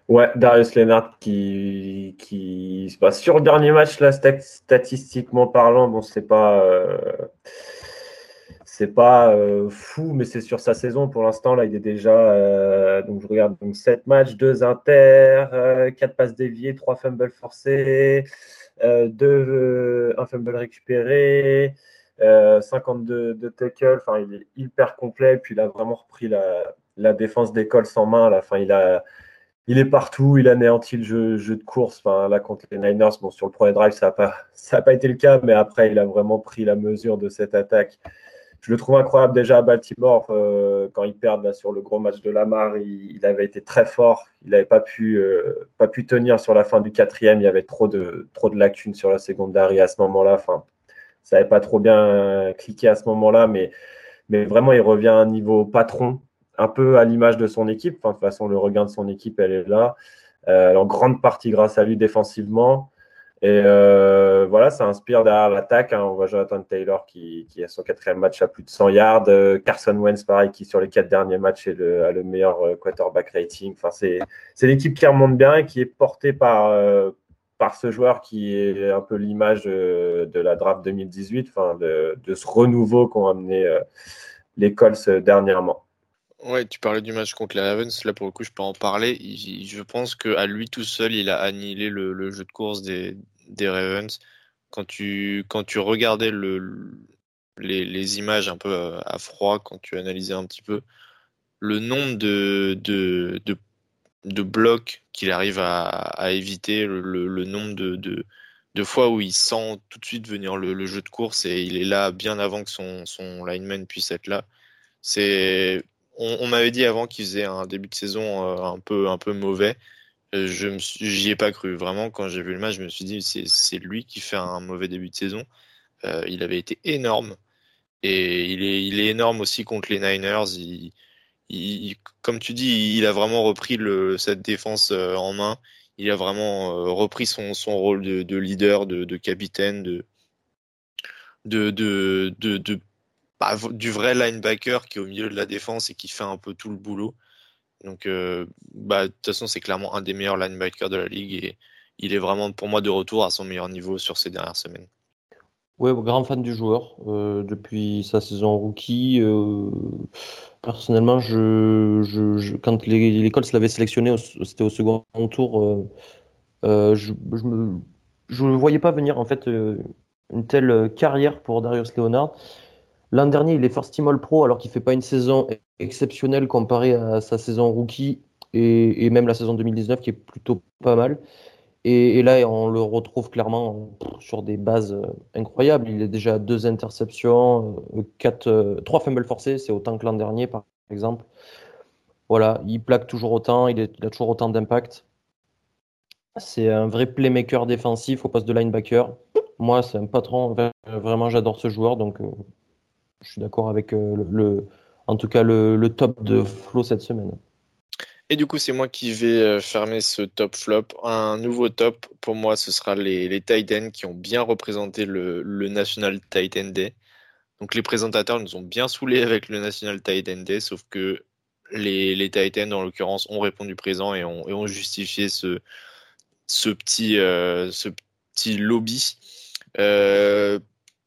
Ouais, Darius Lennart qui, qui passe sur le dernier match, là, statistiquement parlant, bon, c'est pas, euh, c'est pas euh, fou, mais c'est sur sa saison pour l'instant. Là, il est déjà, euh, donc je regarde, donc 7 matchs, 2 inter, 4 passes déviées, 3 fumbles forcés, 2, un fumble récupéré. 52 de tackle, enfin il est hyper complet, puis il a vraiment repris la, la défense d'école sans main. À la fin, il a, il est partout, il anéantit le jeu, de course. Enfin, là, contre les Niners, bon, sur le premier drive, ça n'a <laughs> pas, été le cas, mais après, il a vraiment pris la mesure de cette attaque. Je le trouve incroyable déjà à Baltimore, euh, quand ils perdent sur le gros match de Lamar, il, il avait été très fort. Il n'avait pas pu, euh, pas pu tenir sur la fin du quatrième. Il y avait trop de, lacunes sur la seconde à ce moment-là. Enfin, ça n'avait pas trop bien cliqué à ce moment-là, mais, mais vraiment, il revient à un niveau patron un peu à l'image de son équipe. De toute façon, le regain de son équipe, elle est là. Euh, en grande partie grâce à lui défensivement. Et euh, voilà, ça inspire derrière l'attaque. Hein. On voit Jonathan Taylor qui, qui, a son quatrième match à plus de 100 yards. Euh, Carson Wentz, pareil, qui sur les quatre derniers matchs est le, a le meilleur quarterback rating. Enfin, c'est l'équipe qui remonte bien et qui est portée par, par ce joueur qui est un peu l'image de, la draft 2018, enfin, de, de ce renouveau qu'ont amené les Colts dernièrement. Ouais, tu parlais du match contre les Ravens. Là, pour le coup, je peux en parler. je pense qu'à lui tout seul, il a annihilé le, jeu de course des, Ravens. Quand tu, quand tu regardais le, les, images un peu à, froid, quand tu analysais un petit peu, le nombre de, de, de, blocs qu'il arrive à, éviter, le, nombre de, de, fois où il sent tout de suite venir le, jeu de course et il est là bien avant que son, son lineman puisse être là. C'est on, m'avait dit avant qu'il faisait un début de saison euh, un peu un peu mauvais. Euh, je j'y ai pas cru. Vraiment, quand j'ai vu le match, je me suis dit c'est lui qui fait un mauvais début de saison. Euh, il avait été énorme et il est énorme aussi contre les Niners. Comme tu dis, il a vraiment repris cette défense en main. il a vraiment repris son, rôle de, leader, de, capitaine, de, de, de, bah, du vrai linebacker qui est au milieu de la défense et qui fait un peu tout le boulot. Donc, bah, de toute façon, c'est clairement un des meilleurs linebackers de la ligue et il est vraiment pour moi de retour à son meilleur niveau sur ces dernières semaines. Oui, grand fan du joueur euh, depuis sa saison rookie. Euh, personnellement, je, quand l'école se l'avait sélectionné, c'était au second tour, euh, je, ne voyais pas venir en fait une telle carrière pour Darius Leonard. L'an dernier, il est first team All Pro alors qu'il fait pas une saison exceptionnelle comparée à sa saison rookie et, même la saison 2019 qui est plutôt pas mal. Et, là, on le retrouve clairement sur des bases euh, incroyables. Il a déjà deux interceptions, euh, quatre, euh, trois fumbles forcés, c'est autant que l'an dernier, par exemple. Voilà, il plaque toujours autant, il, a toujours autant d'impact. C'est un vrai playmaker défensif au poste de linebacker. Moi, c'est un patron. Vraiment, j'adore ce joueur, donc je suis d'accord avec le, en tout cas le, top de Flo cette semaine. Et du coup, c'est moi qui vais euh, fermer ce top flop. Un nouveau top, pour moi, ce sera les, les Titans qui ont bien représenté le, National Titan Day. Donc les présentateurs nous ont bien saoulés avec le National Titan Day, sauf que les, les Titans, en l'occurrence, ont répondu présent et ont, justifié ce, ce, petit, euh, ce petit lobby. Euh,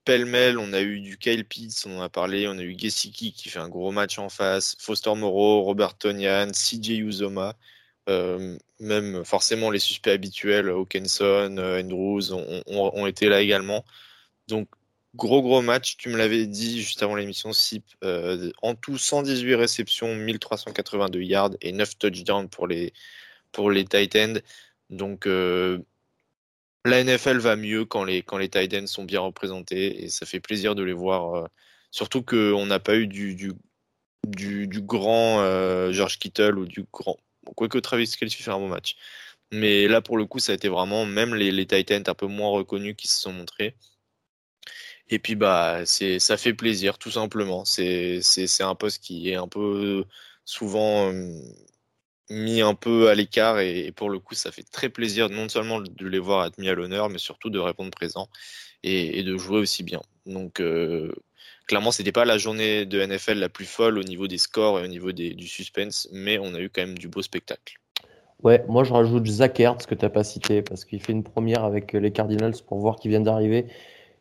pêle-mêle, on a eu du Kyle Pitts, on en a parlé, on a eu Gesicki qui fait un gros match en face, Foster Moreau, Robert Tonian, CJ Uzoma, euh, même forcément les suspects habituels, Hawkinson, euh, Andrews ont, été là également. Donc gros gros match, tu me l'avais dit juste avant l'émission, SIP, euh, en tout 118 réceptions, 1382 yards et 9 touchdowns pour les, pour les tight ends. Donc la NFL va mieux quand les, quand les Titans sont bien représentés et ça fait plaisir de les voir. Euh, surtout qu'on n'a pas eu du, du, du, grand euh, George Kittle ou du grand. Quoique Travis Kelsey fait un bon match. Mais là, pour le coup, ça a été vraiment même les, les Titans un peu moins reconnus qui se sont montrés. Et puis, bah, c'est, ça fait plaisir, tout simplement. C'est, c'est, un poste qui est un peu souvent euh, mis un peu à l'écart et, pour le coup ça fait très plaisir non seulement de les voir être mis à l'honneur mais surtout de répondre présent et, de jouer aussi bien. Donc euh, clairement c'était pas la journée de NFL la plus folle au niveau des scores et au niveau du suspense mais on a eu quand même du beau spectacle. Ouais, moi je rajoute Zach Ertz que tu n'as pas cité parce qu'il fait une première avec les Cardinals pour voir qui vient d'arriver.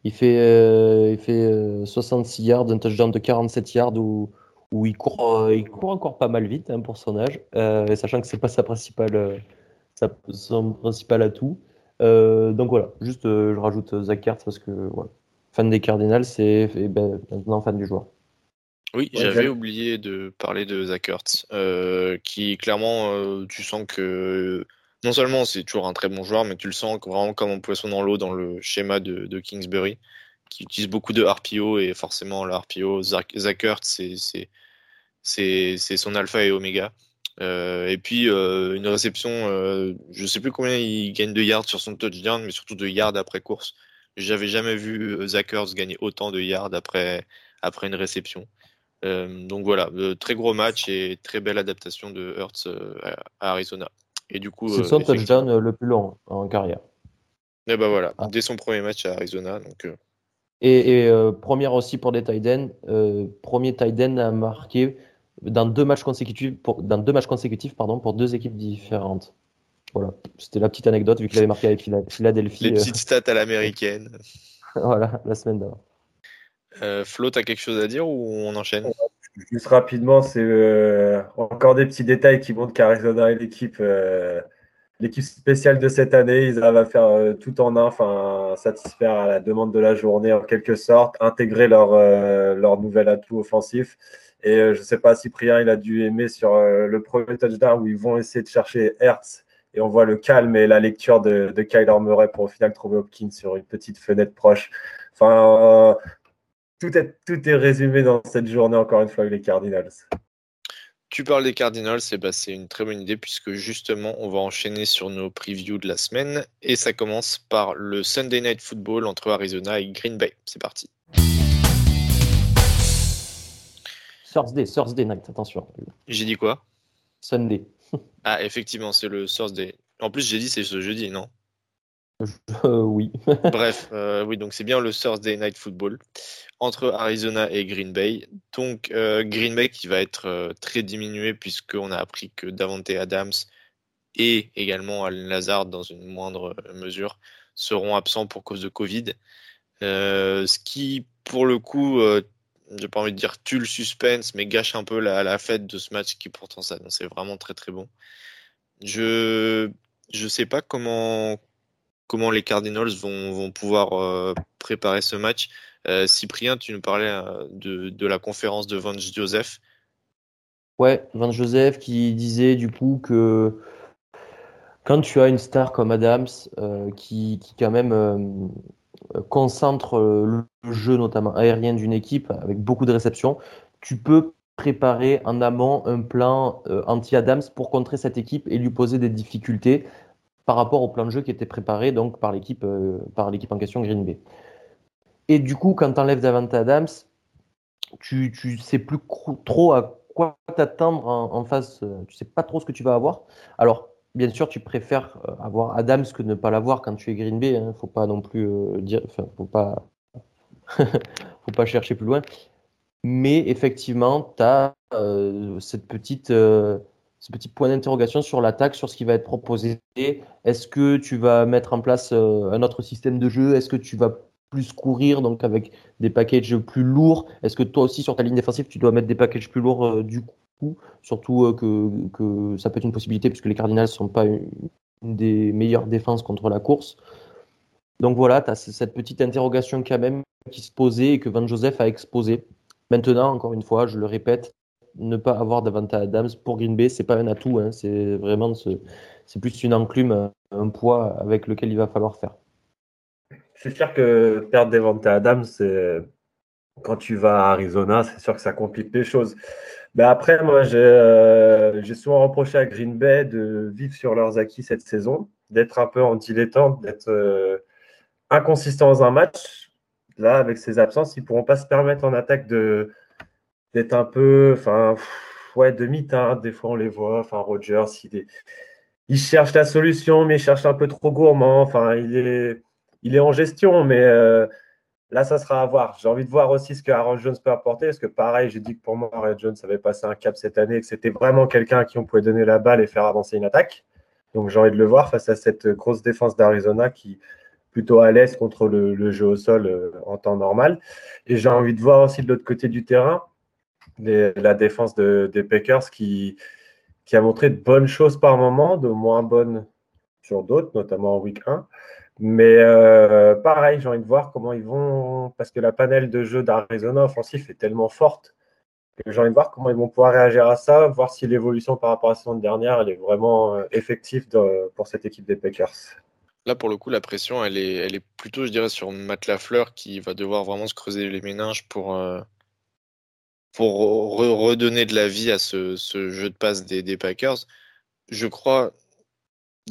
Il fait, euh, il fait 66 euh, yards, un touchdown de 47 yards ou où il court, euh, il court encore pas mal vite hein, pour son âge, euh, sachant que c'est pas sa principale, euh, sa, son principal atout. donc voilà, juste je rajoute Zach Ertz parce que voilà, fan des Cardinals, c'est ben, maintenant fan du joueur. Oui, j'avais oublié de parler de Zach Ertz, qui clairement, tu sens que non seulement c'est toujours un très bon joueur, mais tu le sens vraiment comme un poisson dans l'eau dans le schéma de, de Kingsbury qui utilise beaucoup de RPO et forcément le RPO, Zach, c'est son alpha et oméga. Euh, et puis euh, une réception, euh, je ne sais plus combien il gagne de yards sur son touchdown, mais surtout de yards après course. J'avais jamais vu Zach gagner autant de yards après, après une réception. donc voilà, très gros match et très belle adaptation de Hurts à Arizona. Et du coup, c'est son touchdown le plus long en carrière. Et bah voilà, ah. dès son premier match à Arizona. Donc, et, euh, première aussi pour des Tiden, euh, premier Tiden à marquer dans deux matchs consécutifs, pour, dans deux matchs consécutifs pardon, pour deux équipes différentes. Voilà, c'était la petite anecdote vu qu'il avait marqué avec Philadelphie. Les petites stats à l'américaine. <laughs> voilà, la semaine d'avant. Euh, Flo, tu as quelque chose à dire ou on enchaîne? Juste rapidement, c'est encore des petits détails qui montrent qu'Arizona est l'équipe l'équipe spéciale de cette année, ils arrivent à faire euh, tout en un, enfin satisfaire à la demande de la journée en quelque sorte, intégrer leur, euh, leur nouvel atout offensif. Et euh, je ne sais pas Priya il a dû aimer sur le premier touchdown où ils vont essayer de chercher Hertz et on voit le calme et la lecture de, de Kyler Murray pour au final trouver Hopkins sur une petite fenêtre proche. Enfin, tout, est, tout est résumé dans cette journée encore une fois avec les Cardinals. Tu parles des Cardinals, bah, c'est une très bonne idée puisque justement on va enchaîner sur nos previews de la semaine et ça commence par le Sunday Night Football entre Arizona et Green Bay. C'est parti. Thursday, Thursday Night, attention. J'ai dit quoi? Sunday. ah effectivement, c'est le Thursday. En plus, j'ai dit c'est ce jeudi, non? Euh, Oui. Bref, euh, oui, donc c'est bien le Thursday Night Football entre Arizona et Green Bay. Donc Green Bay qui va être très diminué puisqu'on a appris que Davante Adams et également Alan Lazard dans une moindre mesure seront absents pour cause de Covid. ce qui, pour le coup, j'ai pas envie de dire tue le suspense, mais gâche un peu la, fête de ce match qui pourtant c'est vraiment très très bon. Je je sais pas comment comment les Cardinals vont, vont pouvoir euh, préparer ce match. Euh, Cyprien, tu nous parlais euh, de, la conférence de Vance Joseph. Ouais, Vance Joseph qui disait du coup que quand tu as une star comme Adams qui, qui quand même concentre le jeu notamment aérien d'une équipe avec beaucoup de réceptions, tu peux préparer en amont un plan anti-Adams pour contrer cette équipe et lui poser des difficultés par rapport au plan de jeu qui était préparé donc par l'équipe euh, par l'équipe en question Green Bay. Et du coup, quand tu enlèves Davante Adams, tu tu sais plus trop à quoi t'attendre en, face, euh, tu sais pas trop ce que tu vas avoir. Alors, bien sûr, tu préfères avoir Adams que ne pas l'avoir quand tu es Green Bay, hein. faut pas non plus dire faut pas <laughs> faut pas chercher plus loin. Mais effectivement, tu as euh, cette petite, euh, ce petit point d'interrogation sur l'attaque, sur ce qui va être proposé. Est-ce que tu vas mettre en place euh, un autre système de jeu? Est-ce que tu vas plus courir, donc avec des packages plus lourds? Est-ce que toi aussi, sur ta ligne défensive, tu dois mettre des packages plus lourds du coup? Surtout que, que, ça peut être une possibilité, puisque les Cardinals ne sont pas une, des meilleures défenses contre la course. Donc voilà, tu as cette petite interrogation quand même qui se posait et que Van Joseph a exposé. Maintenant, encore une fois, je le répète, ne pas avoir d'avantage Adams pour Green Bay, c'est pas un atout. Hein, c'est vraiment c'est plus une enclume, un poids avec lequel il va falloir faire. C'est sûr que perdre Devante Adams, quand tu vas à Arizona, c'est sûr que ça complique les choses. Mais après, moi, j'ai euh, souvent reproché à Green Bay de vivre sur leurs acquis cette saison, d'être un peu en dilettante, d'être euh, inconsistant dans un match là, avec ses absences, ils ne pourront pas se permettre en attaque de d'être un peu, enfin, ouais, demi-teinte. Des fois, on les voit. Enfin, Rogers, il, il cherche la solution, mais il cherche un peu trop gourmand. Enfin, il est, il est en gestion, mais euh, là, ça sera à voir. J'ai envie de voir aussi ce que Aaron Jones peut apporter, parce que pareil, j'ai dit que pour moi, Aaron Jones avait passé un cap cette année, que c'était vraiment quelqu'un à qui on pouvait donner la balle et faire avancer une attaque. Donc, j'ai envie de le voir face à cette grosse défense d'Arizona qui plutôt à l'aise contre le, jeu au sol euh, en temps normal. Et j'ai envie de voir aussi de l'autre côté du terrain la défense des Packers qui, a montré de bonnes choses par moment, de moins bonnes sur d'autres, notamment en week 1. Mais euh, pareil, j'ai envie de voir comment ils vont, parce que la panel de jeu d'Arizona offensif est tellement forte j'ai envie de voir comment ils vont pouvoir réagir à ça, voir si l'évolution par rapport à la saison dernière est vraiment euh, effective pour cette équipe des Packers. Là, pour le coup, la pression, elle est, elle est plutôt, je dirais, sur Matt Lafleur qui va devoir vraiment se creuser les méninges pour, euh, pour redonner de la vie à ce, jeu de passe des, Packers. Je crois,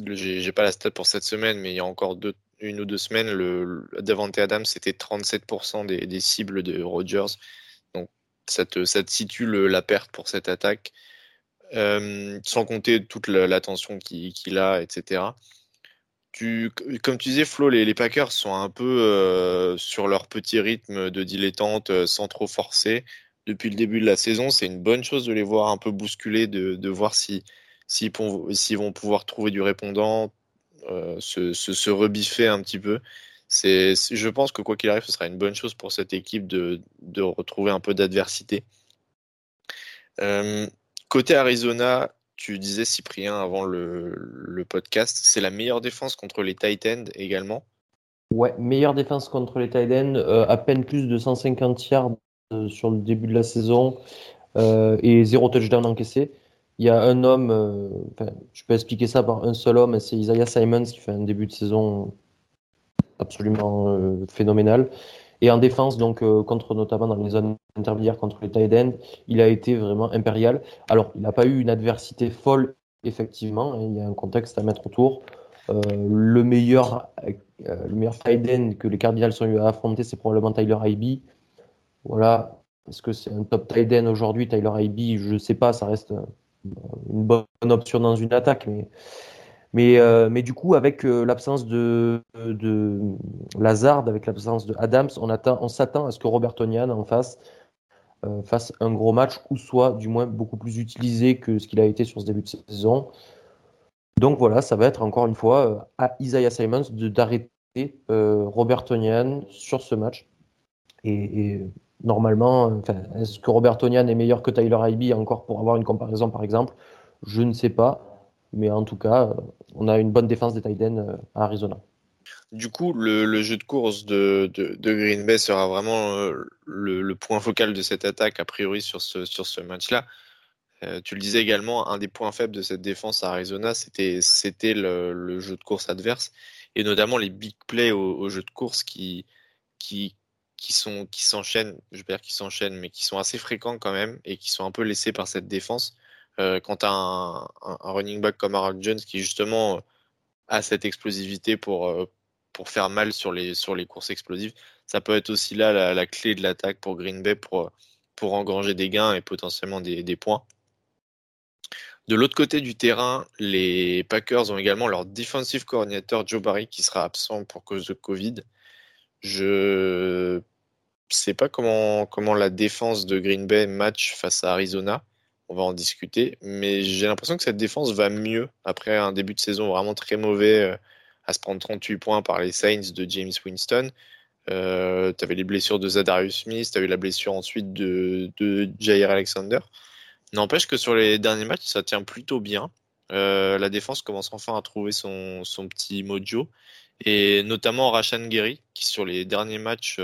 j'ai pas la stat pour cette semaine, mais il y a encore une ou deux semaines, le, Davante Adams, c'était 37% des, cibles de Rodgers. Donc, ça te, situe la perte pour cette attaque. Euh, sans compter toute l'attention qu'il a, etc comme tu disais, Flo, les, Packers sont un peu euh, sur leur petit rythme de dilettante euh, sans trop forcer. Depuis le début de la saison, c'est une bonne chose de les voir un peu bousculer, de, voir s'ils si, vont pouvoir trouver du répondant, euh, se, rebiffer un petit peu. Je pense que quoi qu'il arrive, ce sera une bonne chose pour cette équipe de, retrouver un peu d'adversité. côté Arizona, tu disais, Cyprien, avant le, podcast, c'est la meilleure défense contre les Titans également? Ouais, meilleure défense contre les Titans, euh, à peine plus de 150 yards euh, sur le début de la saison euh, et zéro touchdown encaissé. Il y a un homme, je peux expliquer ça par un seul homme, c'est Isaiah Simons qui fait un début de saison absolument phénoménal. Et en défense, donc euh, contre notamment dans les zones intermédiaires contre les tight ends, il a été vraiment impérial. Alors, il n'a pas eu une adversité folle, effectivement. Hein, il y a un contexte à mettre autour. Euh, le meilleur, euh, le meilleur tight end que les Cardinals ont eu à affronter, c'est probablement Tyler Ivy. Voilà. Est-ce que c'est un top tight end aujourd'hui, Tyler Ivy Je ne sais pas. Ça reste une bonne option dans une attaque, mais euh, du coup, avec euh, l'absence de, Lazard, avec l'absence de Adams, on, attend, on s'attend à ce que Robert Tonian en face euh, fasse un gros match ou soit du moins beaucoup plus utilisé que ce qu'il a été sur ce début de saison. Donc voilà, ça va être encore une fois à Isaiah Simons de, d'arrêter Robert Tonian sur ce match. Normalement, est-ce que Robert Tonian est meilleur que Tyler Ivey encore pour avoir une comparaison par exemple? Je ne sais pas. Mais en tout cas, on a une bonne défense des Titans euh, à Arizona. Du coup, le, jeu de course de, Green Bay sera vraiment euh, le, point focal de cette attaque, a priori, sur ce, match-là. Euh, tu le disais également, un des points faibles de cette défense à Arizona, c'était le, jeu de course adverse, et notamment les big plays au, jeu de course qui, qui s'enchaînent, je veux dire qui s'enchaînent, mais qui sont assez fréquents quand même, et qui sont un peu laissés par cette défense. Euh, quand un, running back comme Aaron Jones qui justement a cette explosivité pour, euh, pour faire mal sur les, sur les courses explosives, ça peut être aussi là la, clé de l'attaque pour Green Bay pour, pour engranger des gains et potentiellement des, des points. De l'autre côté du terrain, les Packers ont également leur defensive coordinator Joe Barry qui sera absent pour cause de Covid. Je sais pas comment, la défense de Green Bay match face à Arizona on va en discuter. Mais j'ai l'impression que cette défense va mieux après un début de saison vraiment très mauvais euh, à se prendre 38 points par les Saints de James Winston. Euh, tu les blessures de Zadarius Smith, tu avais la blessure ensuite de, de Jair Alexander. N'empêche que sur les derniers matchs, ça tient plutôt bien. Euh, la défense commence enfin à trouver son, petit mojo. Et notamment Rashan Gary, qui sur les derniers matchs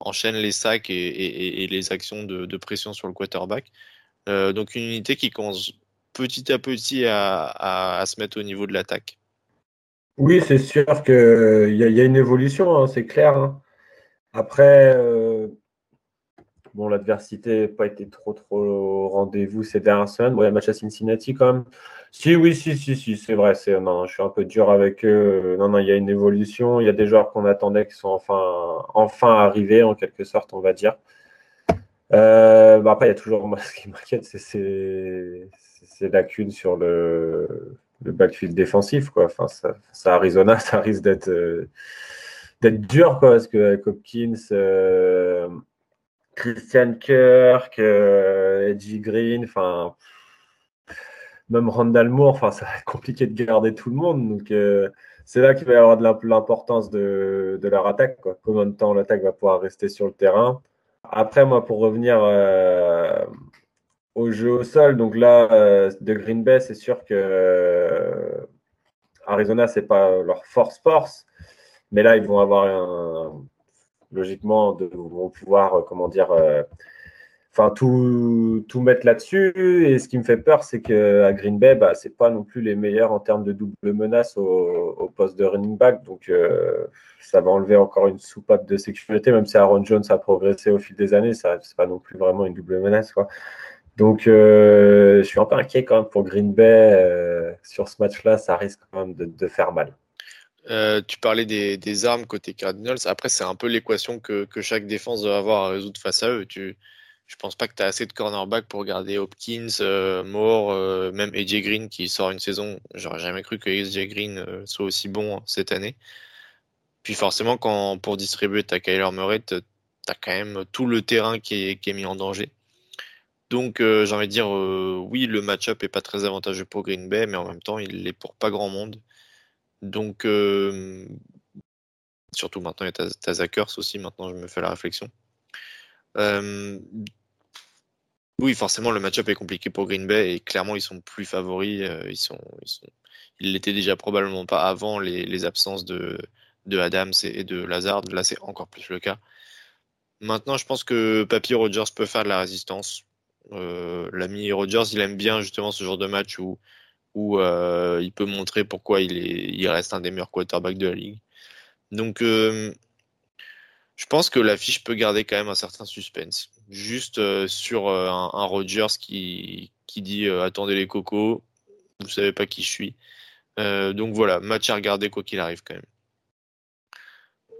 enchaîne les sacs et, les actions de, pression sur le quarterback. Euh, donc une unité qui commence petit à petit à, se mettre au niveau de l'attaque. Oui, c'est sûr qu'il y, a une évolution, hein, c'est clair. Hein. Après, euh, bon, l'adversité n'a pas été trop trop rendez-vous ces dernières semaines. Bon, il y a un match à Cincinnati quand même. Si, oui, si, si, si, c'est vrai. C'est, non, je suis un peu dur avec eux. Non, non, il y a une évolution. Il y a des joueurs qu'on attendait qui sont enfin, enfin arrivés, en quelque sorte, on va dire. Euh, bah, après, il y a toujours, moi, ce qui m'inquiète, c'est ces lacunes sur le, le, backfield défensif. Quoi. Enfin, ça, ça Arizona, <laughs> ça risque d'être euh, d'être dur, quoi, parce qu'avec Hopkins, euh, Christian Kirk, Edgy Green, enfin, même Randall Moore, enfin, ça va être compliqué de garder tout le monde. Donc, c'est là qu'il va y avoir l'importance de, leur attaque. Combien de temps l'attaque va pouvoir rester sur le terrain après, moi, pour revenir euh, au jeu au sol, donc là, euh, de Green Bay, c'est sûr que euh, Arizona, c'est pas leur force force, mais là, ils vont avoir un, logiquement, de, vont pouvoir, comment dire, enfin tout, tout mettre là-dessus. Et ce qui me fait peur, c'est qu'à Green Bay, bah, c'est pas non plus les meilleurs en termes de double menace au, poste de running back. Donc euh, ça va enlever encore une soupape de sécurité, même si Aaron Jones a progressé au fil des années, ça c'est pas non plus vraiment une double menace. Donc euh, je suis un peu inquiet quand même pour Green Bay. Euh, sur ce match-là, ça risque quand même de, faire mal. Tu parlais des, armes côté Cardinals. Après, c'est un peu l'équation que, que, chaque défense doit avoir à résoudre face à eux. Tu, je pense pas que tu as assez de cornerback pour garder Hopkins, euh, Moore, euh, même AJ Green qui sort une saison. J'aurais jamais cru que AJ Green euh, soit aussi bon cette année. Puis forcément, quand pour distribuer ta Kyler Murray, tu as quand même tout le terrain qui est, mis en danger. Donc j'ai envie de dire, oui, le match-up est pas très avantageux pour Green Bay, mais en même temps, il l'est pour pas grand monde. Donc surtout maintenant, il y a Tazakers aussi, maintenant je me fais la réflexion. Oui, forcément, le match-up est compliqué pour Green Bay et clairement, ils sont plus favoris. Ils sont, ils l'étaient déjà probablement pas avant les, absences de, Adams et de Lazard. Là, c'est encore plus le cas. Maintenant, je pense que Papy Rogers peut faire de la résistance. L'ami Rogers, il aime bien justement ce genre de match où, où il peut montrer pourquoi il, est, il reste un des meilleurs quarterbacks de la ligue. Donc, je pense que l'affiche peut garder quand même un certain suspense. Juste euh, sur euh, un, un, Rogers qui, qui dit euh, attendez les cocos, vous savez pas qui je suis. donc voilà, match à regarder quoi qu'il arrive quand même.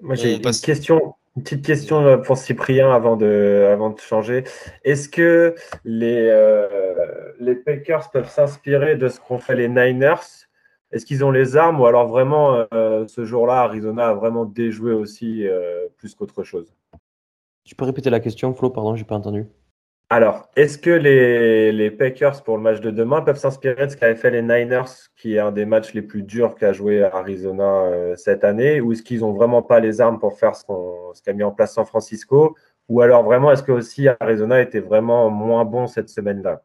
Moi j'ai une question, une petite question pour Cyprien avant de, avant de changer. Est-ce que les, les Packers peuvent s'inspirer de ce qu'ont fait les Niners. Est-ce qu'ils ont les armes ou alors vraiment ce jour-là, Arizona a vraiment déjoué aussi plus qu'autre chose? Tu peux répéter la question, Flo, pardon, j'ai pas entendu. Alors, est-ce que les, Packers pour le match de demain peuvent s'inspirer de ce qu'avaient fait les Niners, qui est un des matchs les plus durs qu'a joué Arizona euh, cette année, ou est-ce qu'ils n'ont vraiment pas les armes pour faire ce, qu'a mis en place San Francisco, ou alors vraiment est-ce que aussi Arizona était vraiment moins bon cette semaine-là?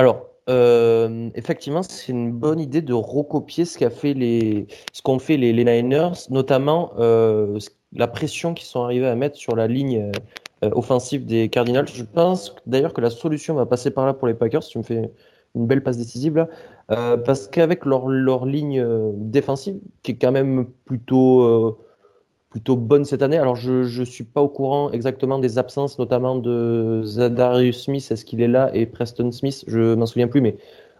Alors, euh, effectivement, c'est une bonne idée de recopier ce fait les, ce qu'ont fait les, Niners, notamment euh, la pression qu'ils sont arrivés à mettre sur la ligne euh, offensive des Cardinals. Je pense d'ailleurs que la solution va passer par là pour les Packers. Tu me fais une belle passe décisive là. Euh, parce qu'avec leur, leur, ligne euh, défensive, qui est quand même plutôt, plutôt bonne cette année, alors je ne suis pas au courant exactement des absences, notamment de Zadarius Smith, est-ce qu'il est là, et Preston Smith, je m'en souviens plus, mais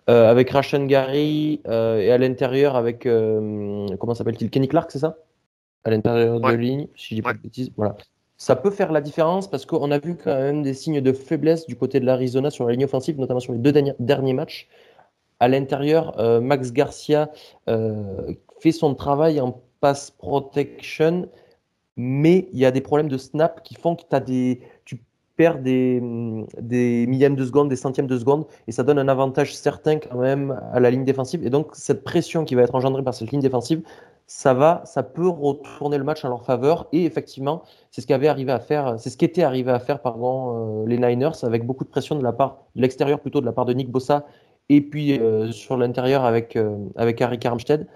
avec Rashan Gary et à l'intérieur avec, comment s'appelle-t-il, Kenny Clark, c'est ça? À l'intérieur de la ligne, si je dis pas de bêtises. Voilà. Ça peut faire la différence parce qu'on a vu quand même des signes de faiblesse du côté de l'Arizona sur la ligne offensive, notamment sur les deux derniers matchs. À l'intérieur, euh, Max Garcia euh, fait son travail en pass protection, mais il y a des problèmes de snap qui font que as des, tu perds des, des millièmes de seconde, des centièmes de seconde, et ça donne un avantage certain quand même à la ligne défensive. Et donc cette pression qui va être engendrée par cette ligne défensive, ça va, ça peut retourner le match en leur faveur. Et effectivement, c'est ce qu'avait arrivé à faire, c'est ce qu'était arrivé à faire pardon, euh, les Niners avec beaucoup de pression de la part de l'extérieur plutôt de la part de Nick Bossa et puis euh, sur l'intérieur avec euh, avec Harry Armstead.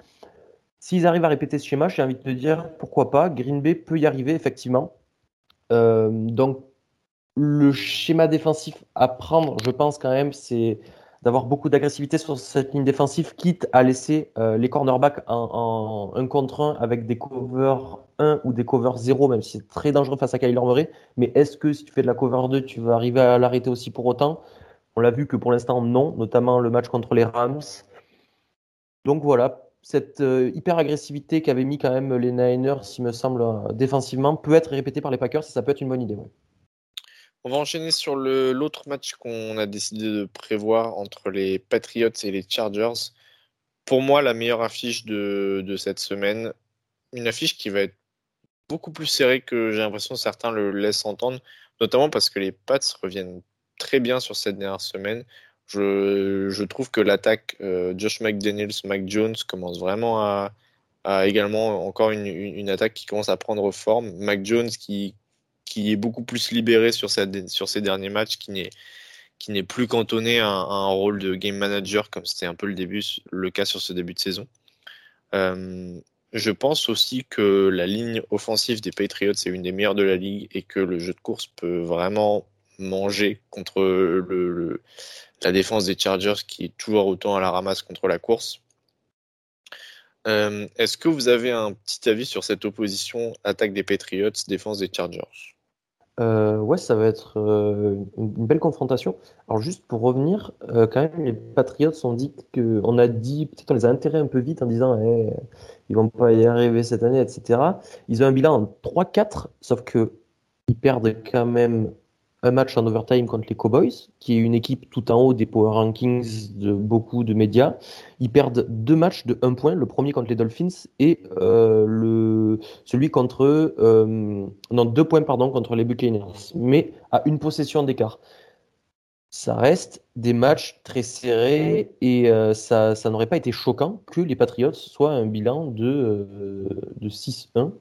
S'ils arrivent à répéter ce schéma, j'ai envie de te dire pourquoi pas. Green Bay peut y arriver effectivement. donc le schéma défensif à prendre, je pense quand même, c'est d'avoir beaucoup d'agressivité sur cette ligne défensive, quitte à laisser euh, les cornerbacks en, un contre un avec des covers 1 ou des covers 0, même si c'est très dangereux face à Kyler Murray. Mais est-ce que si tu fais de la cover 2, tu vas arriver à l'arrêter aussi pour autant? On l'a vu que pour l'instant, non, notamment le match contre les Rams. Donc voilà, cette euh, hyper agressivité qu'avaient mis quand même les Niners, il me semble, euh, défensivement, peut être répétée par les Packers et ça peut être une bonne idée. On va enchaîner sur l'autre match qu'on a décidé de prévoir entre les Patriots et les Chargers. Pour moi, la meilleure affiche de, cette semaine. Une affiche qui va être beaucoup plus serrée que j'ai l'impression certains le laissent entendre, notamment parce que les Pats reviennent très bien sur cette dernière semaine. Je, trouve que l'attaque euh, Josh McDaniels, Mac Jones commence vraiment à, également encore une, attaque qui commence à prendre forme. Mac Jones qui, qui est beaucoup plus libéré sur, ces derniers matchs, qui n'est qui n'est plus cantonné à, un rôle de game manager comme c'était un peu le début le cas sur ce début de saison. Euh, je pense aussi que la ligne offensive des Patriots est une des meilleures de la ligue et que le jeu de course peut vraiment manger contre la défense des Chargers qui est toujours autant à la ramasse contre la course. Euh, est-ce que vous avez un petit avis sur cette opposition attaque des Patriots, défense des Chargers? Euh, ouais, ça va être euh, une belle confrontation. Alors juste pour revenir, euh, quand même, les Patriots ont dit que, on a dit, peut-être on les a enterrés un peu vite en disant, eh, ils vont pas y arriver cette année, etc. Ils ont un bilan en 3-4, sauf que ils perdent quand même un match en overtime contre les Cowboys, qui est une équipe tout en haut des power rankings de beaucoup de médias. Ils perdent deux matchs de un point, le premier contre les Dolphins et euh, le, celui contre euh, non deux points pardon contre les Buccaneers, mais à une possession d'écart. Ça reste des matchs très serrés et euh, ça, n'aurait pas été choquant que les Patriots soient un bilan de, de 6-1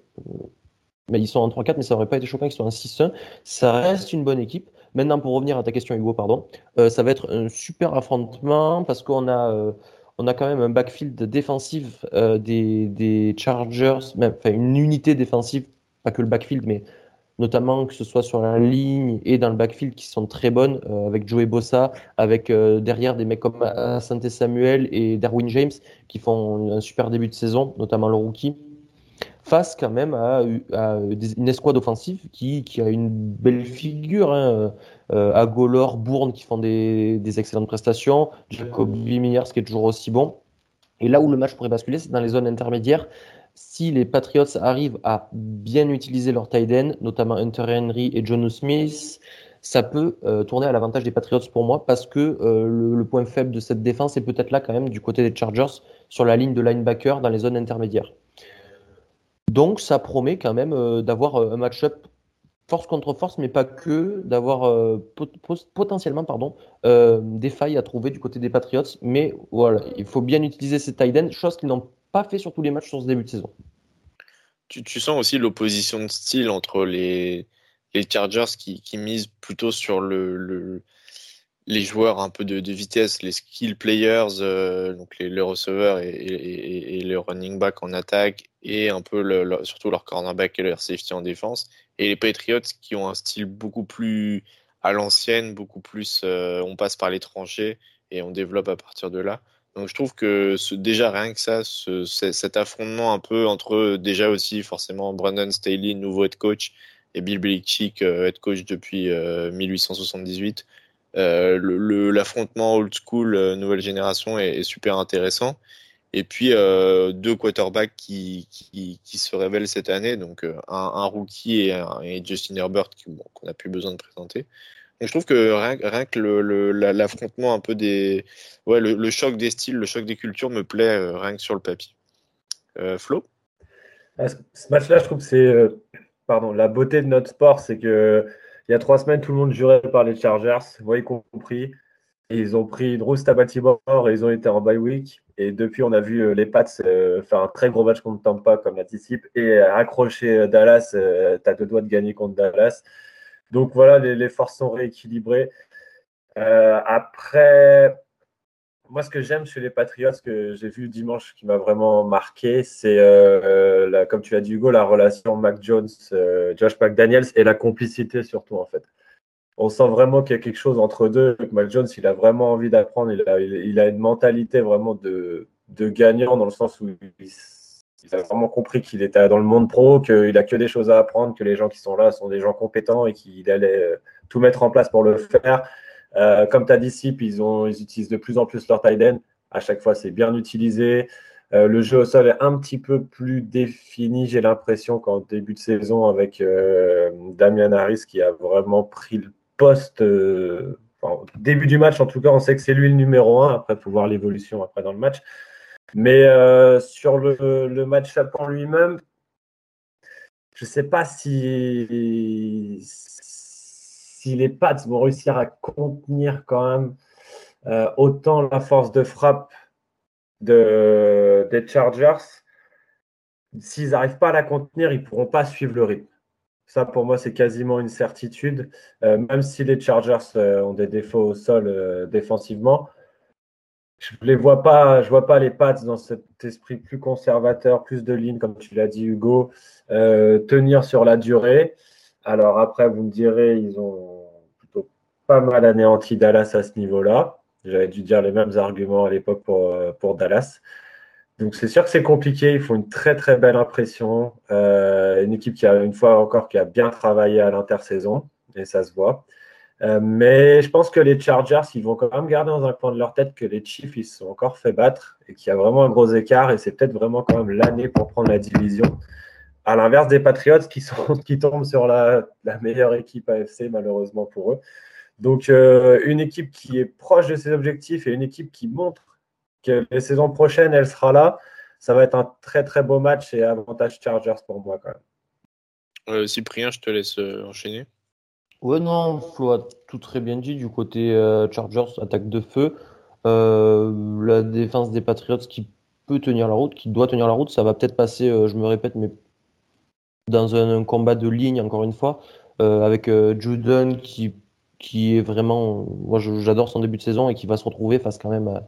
mais ils sont en 3-4, mais ça n'aurait pas été choquant qu'ils soient en 6-1. Ça reste une bonne équipe. Maintenant, pour revenir à ta question, Hugo, pardon, euh, ça va être un super affrontement parce qu'on a, euh, on a quand même un backfield défensif euh, des, Chargers, même, une unité défensive, pas que le backfield, mais notamment que ce soit sur la ligne et dans le backfield qui sont très bonnes, avec Joey Bossa, avec derrière des mecs comme Santé Samuel et Darwin James qui font un super début de saison, notamment le rookie face quand même à, une escouade offensive qui, a une belle figure. Hein. Euh, à Golor, Bourne qui font des, excellentes prestations, Jacob Miniers qui est toujours aussi bon. Et là où le match pourrait basculer, c'est dans les zones intermédiaires. Si les Patriots arrivent à bien utiliser leur tight end, notamment Hunter Henry et John Smith, ça peut euh, tourner à l'avantage des Patriots pour moi parce que euh, le, point faible de cette défense est peut-être là quand même du côté des Chargers sur la ligne de linebacker dans les zones intermédiaires. Donc ça promet quand même euh, d'avoir un match-up force contre force, mais pas que, d'avoir potentiellement pardon, des failles à trouver du côté des Patriots. Mais voilà, il faut bien utiliser ces tight ends, chose qu'ils n'ont pas fait sur tous les matchs sur ce début de saison. Tu, sens aussi l'opposition de style entre les, les Chargers qui, misent plutôt sur le, les joueurs un peu de, vitesse, les skill players, euh, donc les, receveurs et, et, les running back en attaque, et un peu surtout leur cornerback et leur safety en défense. Et les Patriots qui ont un style beaucoup plus à l'ancienne, beaucoup plus euh, on passe par les tranchées et on développe à partir de là. Donc je trouve que déjà rien que ça, ce, cet affrontement un peu entre déjà aussi forcément Brandon Staley, nouveau head coach, et Bill Belichick, euh, head coach depuis 1878, euh, euh, l'affrontement old school nouvelle génération est, super intéressant. Et puis deux quarterbacks qui, qui, se révèlent cette année, donc un, un rookie et, et, Justin Herbert qu'on n'a plus besoin de présenter je trouve que rien, que l'affrontement un peu des. Ouais, le, choc des styles, le choc des cultures me plaît euh, rien que sur le papier. Euh, Flo? Ah, Ce match-là, je trouve que c'est. Euh, pardon, la beauté de notre sport, c'est que il y a trois semaines, tout le monde jurait par les Chargers, vous y compris. Ils ont pris Drew Stabatibor et ils ont été en bye week. Et depuis, on a vu les Pats faire un très gros match contre Tampa, comme l'anticipe, et accrocher Dallas. tu as deux doigts de gagner contre Dallas. Donc voilà, les, forces sont rééquilibrées. Euh, après, moi, ce que j'aime chez les Patriots, que j'ai vu dimanche, qui m'a vraiment marqué, c'est, euh, comme tu as dit, Hugo, la relation Mac Jones, euh, McDaniels et la complicité surtout, en fait. On sent vraiment qu'il y a quelque chose entre deux. Mac Jones, il a vraiment envie d'apprendre. Il a, une mentalité vraiment de, de gagnant dans le sens où il, a vraiment compris qu'il était dans le monde pro, qu'il a que des choses à apprendre, que les gens qui sont là sont des gens compétents et qu'il allait euh, tout mettre en place pour le faire. Euh, comme tu as dit, Sip, ils, utilisent de plus en plus leur tight. À chaque fois, c'est bien utilisé. Euh, le jeu au sol est un petit peu plus défini, j'ai l'impression, qu'en début de saison avec Damian Harris qui a vraiment pris le poste. début du match, en tout cas, on sait que c'est lui le numéro un. Après, il faut voir l'évolution après dans le match. Mais euh, sur le, match-up en lui-même, je ne sais pas si, les Pats vont réussir à contenir quand même euh, autant la force de frappe de, des Chargers. S'ils n'arrivent pas à la contenir, ils pourront pas suivre le rythme. Ça, pour moi, c'est quasiment une certitude. Euh, même si les Chargers ont des défauts au sol défensivement, je les vois pas, je vois pas les Pats dans cet esprit plus conservateur, plus de lignes, comme tu l'as dit, Hugo, euh, tenir sur la durée. Alors après, vous me direz, ils ont plutôt pas mal anéanti Dallas à ce niveau-là. J'avais dû dire les mêmes arguments à l'époque pour, euh, pour Dallas. Donc c'est sûr que c'est compliqué. Ils font une très très belle impression. Euh, une équipe qui a une fois encore qui a bien travaillé à l'intersaison et ça se voit. Euh, mais je pense que les Chargers, ils vont quand même garder dans un coin de leur tête que les Chiefs, ils se sont encore fait battre et qu'il y a vraiment un gros écart et c'est peut-être vraiment quand même l'année pour prendre la division. À l'inverse des Patriots qui, sont, <laughs> qui tombent sur la, meilleure équipe AFC, malheureusement pour eux. Donc, euh, une équipe qui est proche de ses objectifs et une équipe qui montre que les saisons prochaines, elle sera là. Ça va être un très très beau match et avantage Chargers pour moi quand même. Euh, Cyprien, je te laisse enchaîner. Ouais, non, Flo a tout très bien dit du côté euh, Chargers, attaque de feu. Euh, la défense des Patriots qui peut tenir la route, qui doit tenir la route, ça va peut-être passer, euh, je me répète, mais dans un, combat de ligne, encore une fois, avec Juden qui, qui est vraiment. Moi, j'adore son début de saison et qui va se retrouver face quand même à,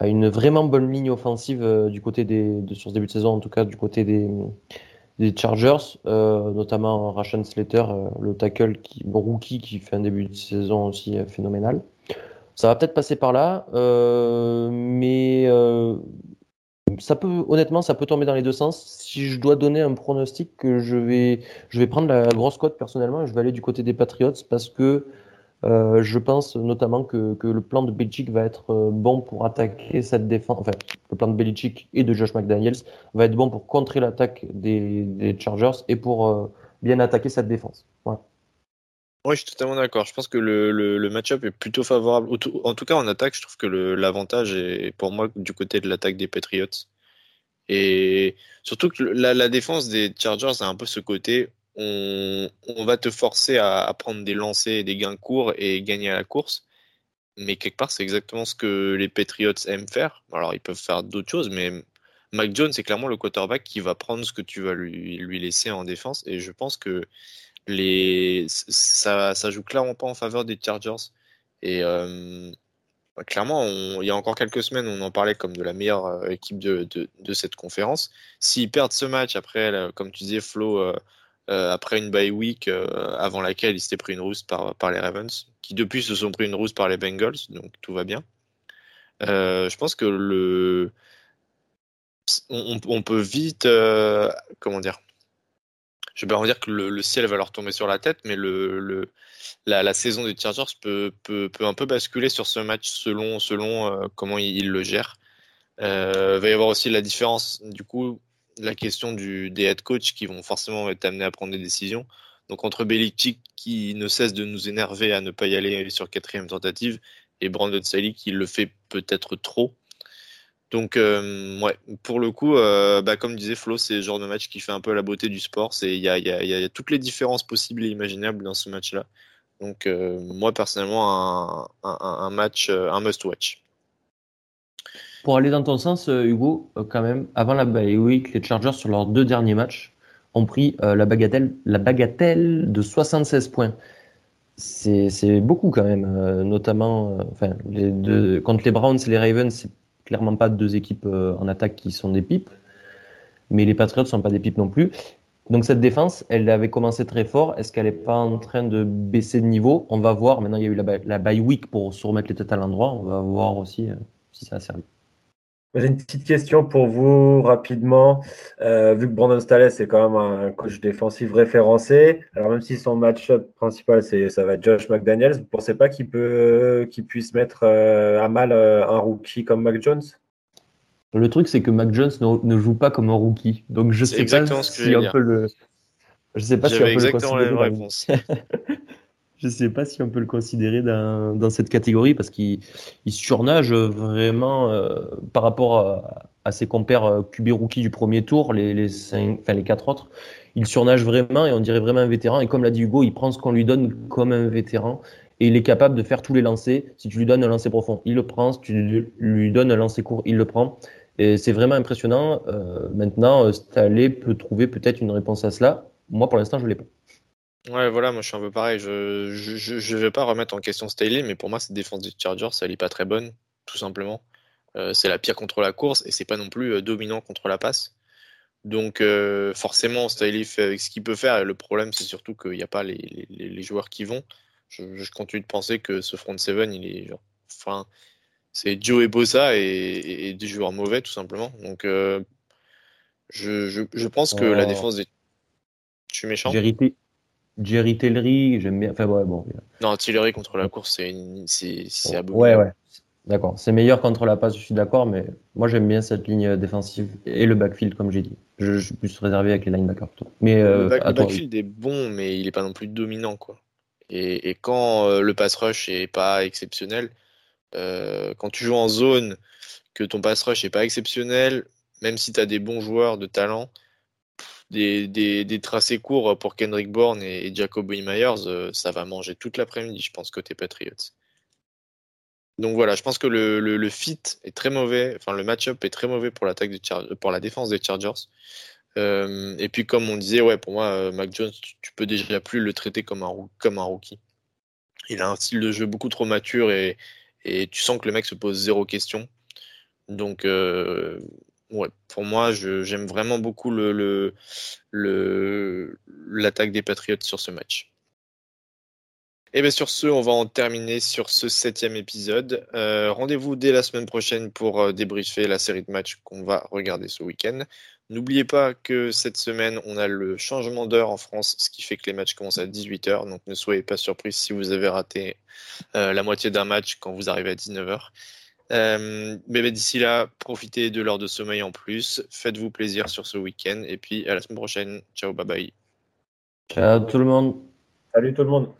une vraiment bonne ligne offensive du côté des. De, sur ce début de saison, en tout cas, du côté des Chargers, euh, notamment Rashan Slater, euh, le tackle qui, rookie qui fait un début de saison aussi euh, phénoménal. Ça va peut-être passer par là, mais ça peut, honnêtement, ça peut tomber dans les deux sens. Si je dois donner un pronostic, je vais, je vais prendre la grosse cote personnellement et je vais aller du côté des Patriots parce que euh, je pense notamment que, le plan de Belichick va être euh, bon pour attaquer cette défense. Enfin, le plan de Belichick et de Josh McDaniels va être bon pour contrer l'attaque des, Chargers et pour euh, bien attaquer cette défense. Voilà. Oui, je suis totalement d'accord. Je pense que le, le, match-up est plutôt favorable. En tout cas, en attaque, je trouve que l'avantage est pour moi du côté de l'attaque des Patriots. Et surtout que la, défense des Chargers a un peu ce côté on, va te forcer à, prendre des lancers et des gains courts et gagner à la course. Mais quelque part, c'est exactement ce que les Patriots aiment faire. Alors, ils peuvent faire d'autres choses, mais Mac Jones, c'est clairement le quarterback qui va prendre ce que tu vas lui, lui laisser en défense. Et je pense que les, ça, ça joue clairement pas en faveur des Chargers. Et euh, clairement, il y a encore quelques semaines, on en parlait comme de la meilleure euh, équipe de, de, cette conférence. S'ils perdent ce match après, comme tu disais, Flo, euh, après une bye week avant laquelle ils s'étaient pris une rousse par, par les Ravens, qui depuis se sont pris une rousse par les Bengals, donc tout va bien. je pense que le, on, peut vite, comment dire, je vais pas dire que le, ciel va leur tomber sur la tête, mais le, la, saison des Chargers peut, peut, un peu basculer sur ce match selon, selon euh, comment ils, le gèrent. Euh, il va y avoir aussi la différence, du coup, la question des head coach qui vont forcément être amenés à prendre des décisions. Donc entre Belichick qui ne cesse de nous énerver à ne pas y aller sur quatrième tentative et Brandon Staley qui le fait peut-être trop. Donc, euh, ouais, pour le coup, euh, bah, comme disait Flo, c'est le genre de match qui fait un peu la beauté du sport. Il y a, toutes les différences possibles et imaginables dans ce match-là. Donc, euh, moi, personnellement, un, match, un must-watch. Pour aller dans ton sens, Hugo, quand même, avant la bye week, les Chargers, sur leurs deux derniers matchs, ont pris la, bagatelle, la bagatelle de 76 points. C'est beaucoup quand même, notamment les contre les Browns et les Ravens, clairement pas deux équipes euh, en attaque qui sont des pipes, mais les Patriots ne sont pas des pipes non plus. Donc cette défense, elle avait commencé très fort. Est-ce qu'elle n'est pas en train de baisser de niveau? On va voir. Maintenant, il y a eu la, la bye week pour se remettre les têtes à l'endroit. On va voir aussi euh, si ça a servi. J'ai une petite question pour vous rapidement. Euh, vu que Brandon Staley c'est quand même un coach défensif référencé, alors même si son match-up principal c'est ça va être Josh McDaniels, vous ne pensez pas qu'il peut qu'il puisse mettre euh, à mal euh, un rookie comme Mac Jones? Le truc c'est que Mac Jones ne, joue pas comme un rookie, donc je sais pas si on peut le. Je sais pas si peut exactement le la <laughs> Je ne sais pas si on peut le considérer dans, cette catégorie parce qu'il surnage vraiment euh, par rapport à, ses compères euh, rookie du premier tour, les quatre autres. Il surnage vraiment et on dirait vraiment un vétéran. Et comme l'a dit Hugo, il prend ce qu'on lui donne comme un vétéran et il est capable de faire tous les lancers. Si tu lui donnes un lancer profond, il le prend. Si tu lui donnes un lancer court, il le prend. Et c'est vraiment impressionnant. Euh, maintenant, Staley peut trouver peut-être une réponse à cela. Moi, pour l'instant, je ne l'ai pas. Ouais, voilà, moi je suis un peu pareil. Je je, je vais pas remettre en question Staley, mais pour moi, cette défense des Chargers, elle est pas très bonne, tout simplement. Euh, c'est la pire contre la course et c'est pas non plus euh, dominant contre la passe. Donc euh, forcément, Staley fait avec ce qu'il peut faire. Et le problème, c'est surtout qu'il n'y a pas les, les, les, joueurs qui vont. Je, je, continue de penser que ce front seven, il est genre, enfin, c'est Joe et Bossa et, et, des joueurs mauvais, tout simplement. Donc je, je, je pense que la oh. défense des je suis méchant. Vérité, Jerry Tillery, j'aime bien. Enfin, ouais, bon. Non, Tillery contre la course, c'est c'est Ouais, ouais. D'accord. C'est meilleur contre la passe, je suis d'accord, mais moi j'aime bien cette ligne défensive et le backfield, comme j'ai dit. Je, suis plus réservé avec les linebackers. Mais, euh, le, backfield est bon, mais il est pas non plus dominant, quoi. Et, et quand euh, le pass rush est pas exceptionnel, euh, quand tu joues en zone, que ton pass rush est pas exceptionnel, même si tu as des bons joueurs de talent, des, tracés courts pour Kendrick Bourne et, Jacoby Myers, euh, ça va manger toute l'après-midi, je pense, côté Patriots. Donc voilà, je pense que le, fit est très mauvais, enfin le match-up est très mauvais pour l'attaque pour la défense des Chargers. Euh, et puis comme on disait, ouais, pour moi, euh, Mac Jones, tu, peux déjà plus le traiter comme un, comme un rookie. Il a un style de jeu beaucoup trop mature et, et tu sens que le mec se pose zéro question. Donc ouais, pour moi, j'aime vraiment beaucoup l'attaque des Patriots sur ce match. Et bien sur ce, on va en terminer sur ce septième épisode. Euh, rendez-vous dès la semaine prochaine pour euh, débriefer la série de matchs qu'on va regarder ce week-end. N'oubliez pas que cette semaine, on a le changement d'heure en France, ce qui fait que les matchs commencent à 18h. Donc ne soyez pas surpris si vous avez raté euh, la moitié d'un match quand vous arrivez à 19h. Euh, mais d'ici là, profitez de l'heure de sommeil en plus. Faites-vous plaisir sur ce week-end. Et puis à la semaine prochaine. Ciao, bye bye. Ciao tout le monde. Salut tout le monde.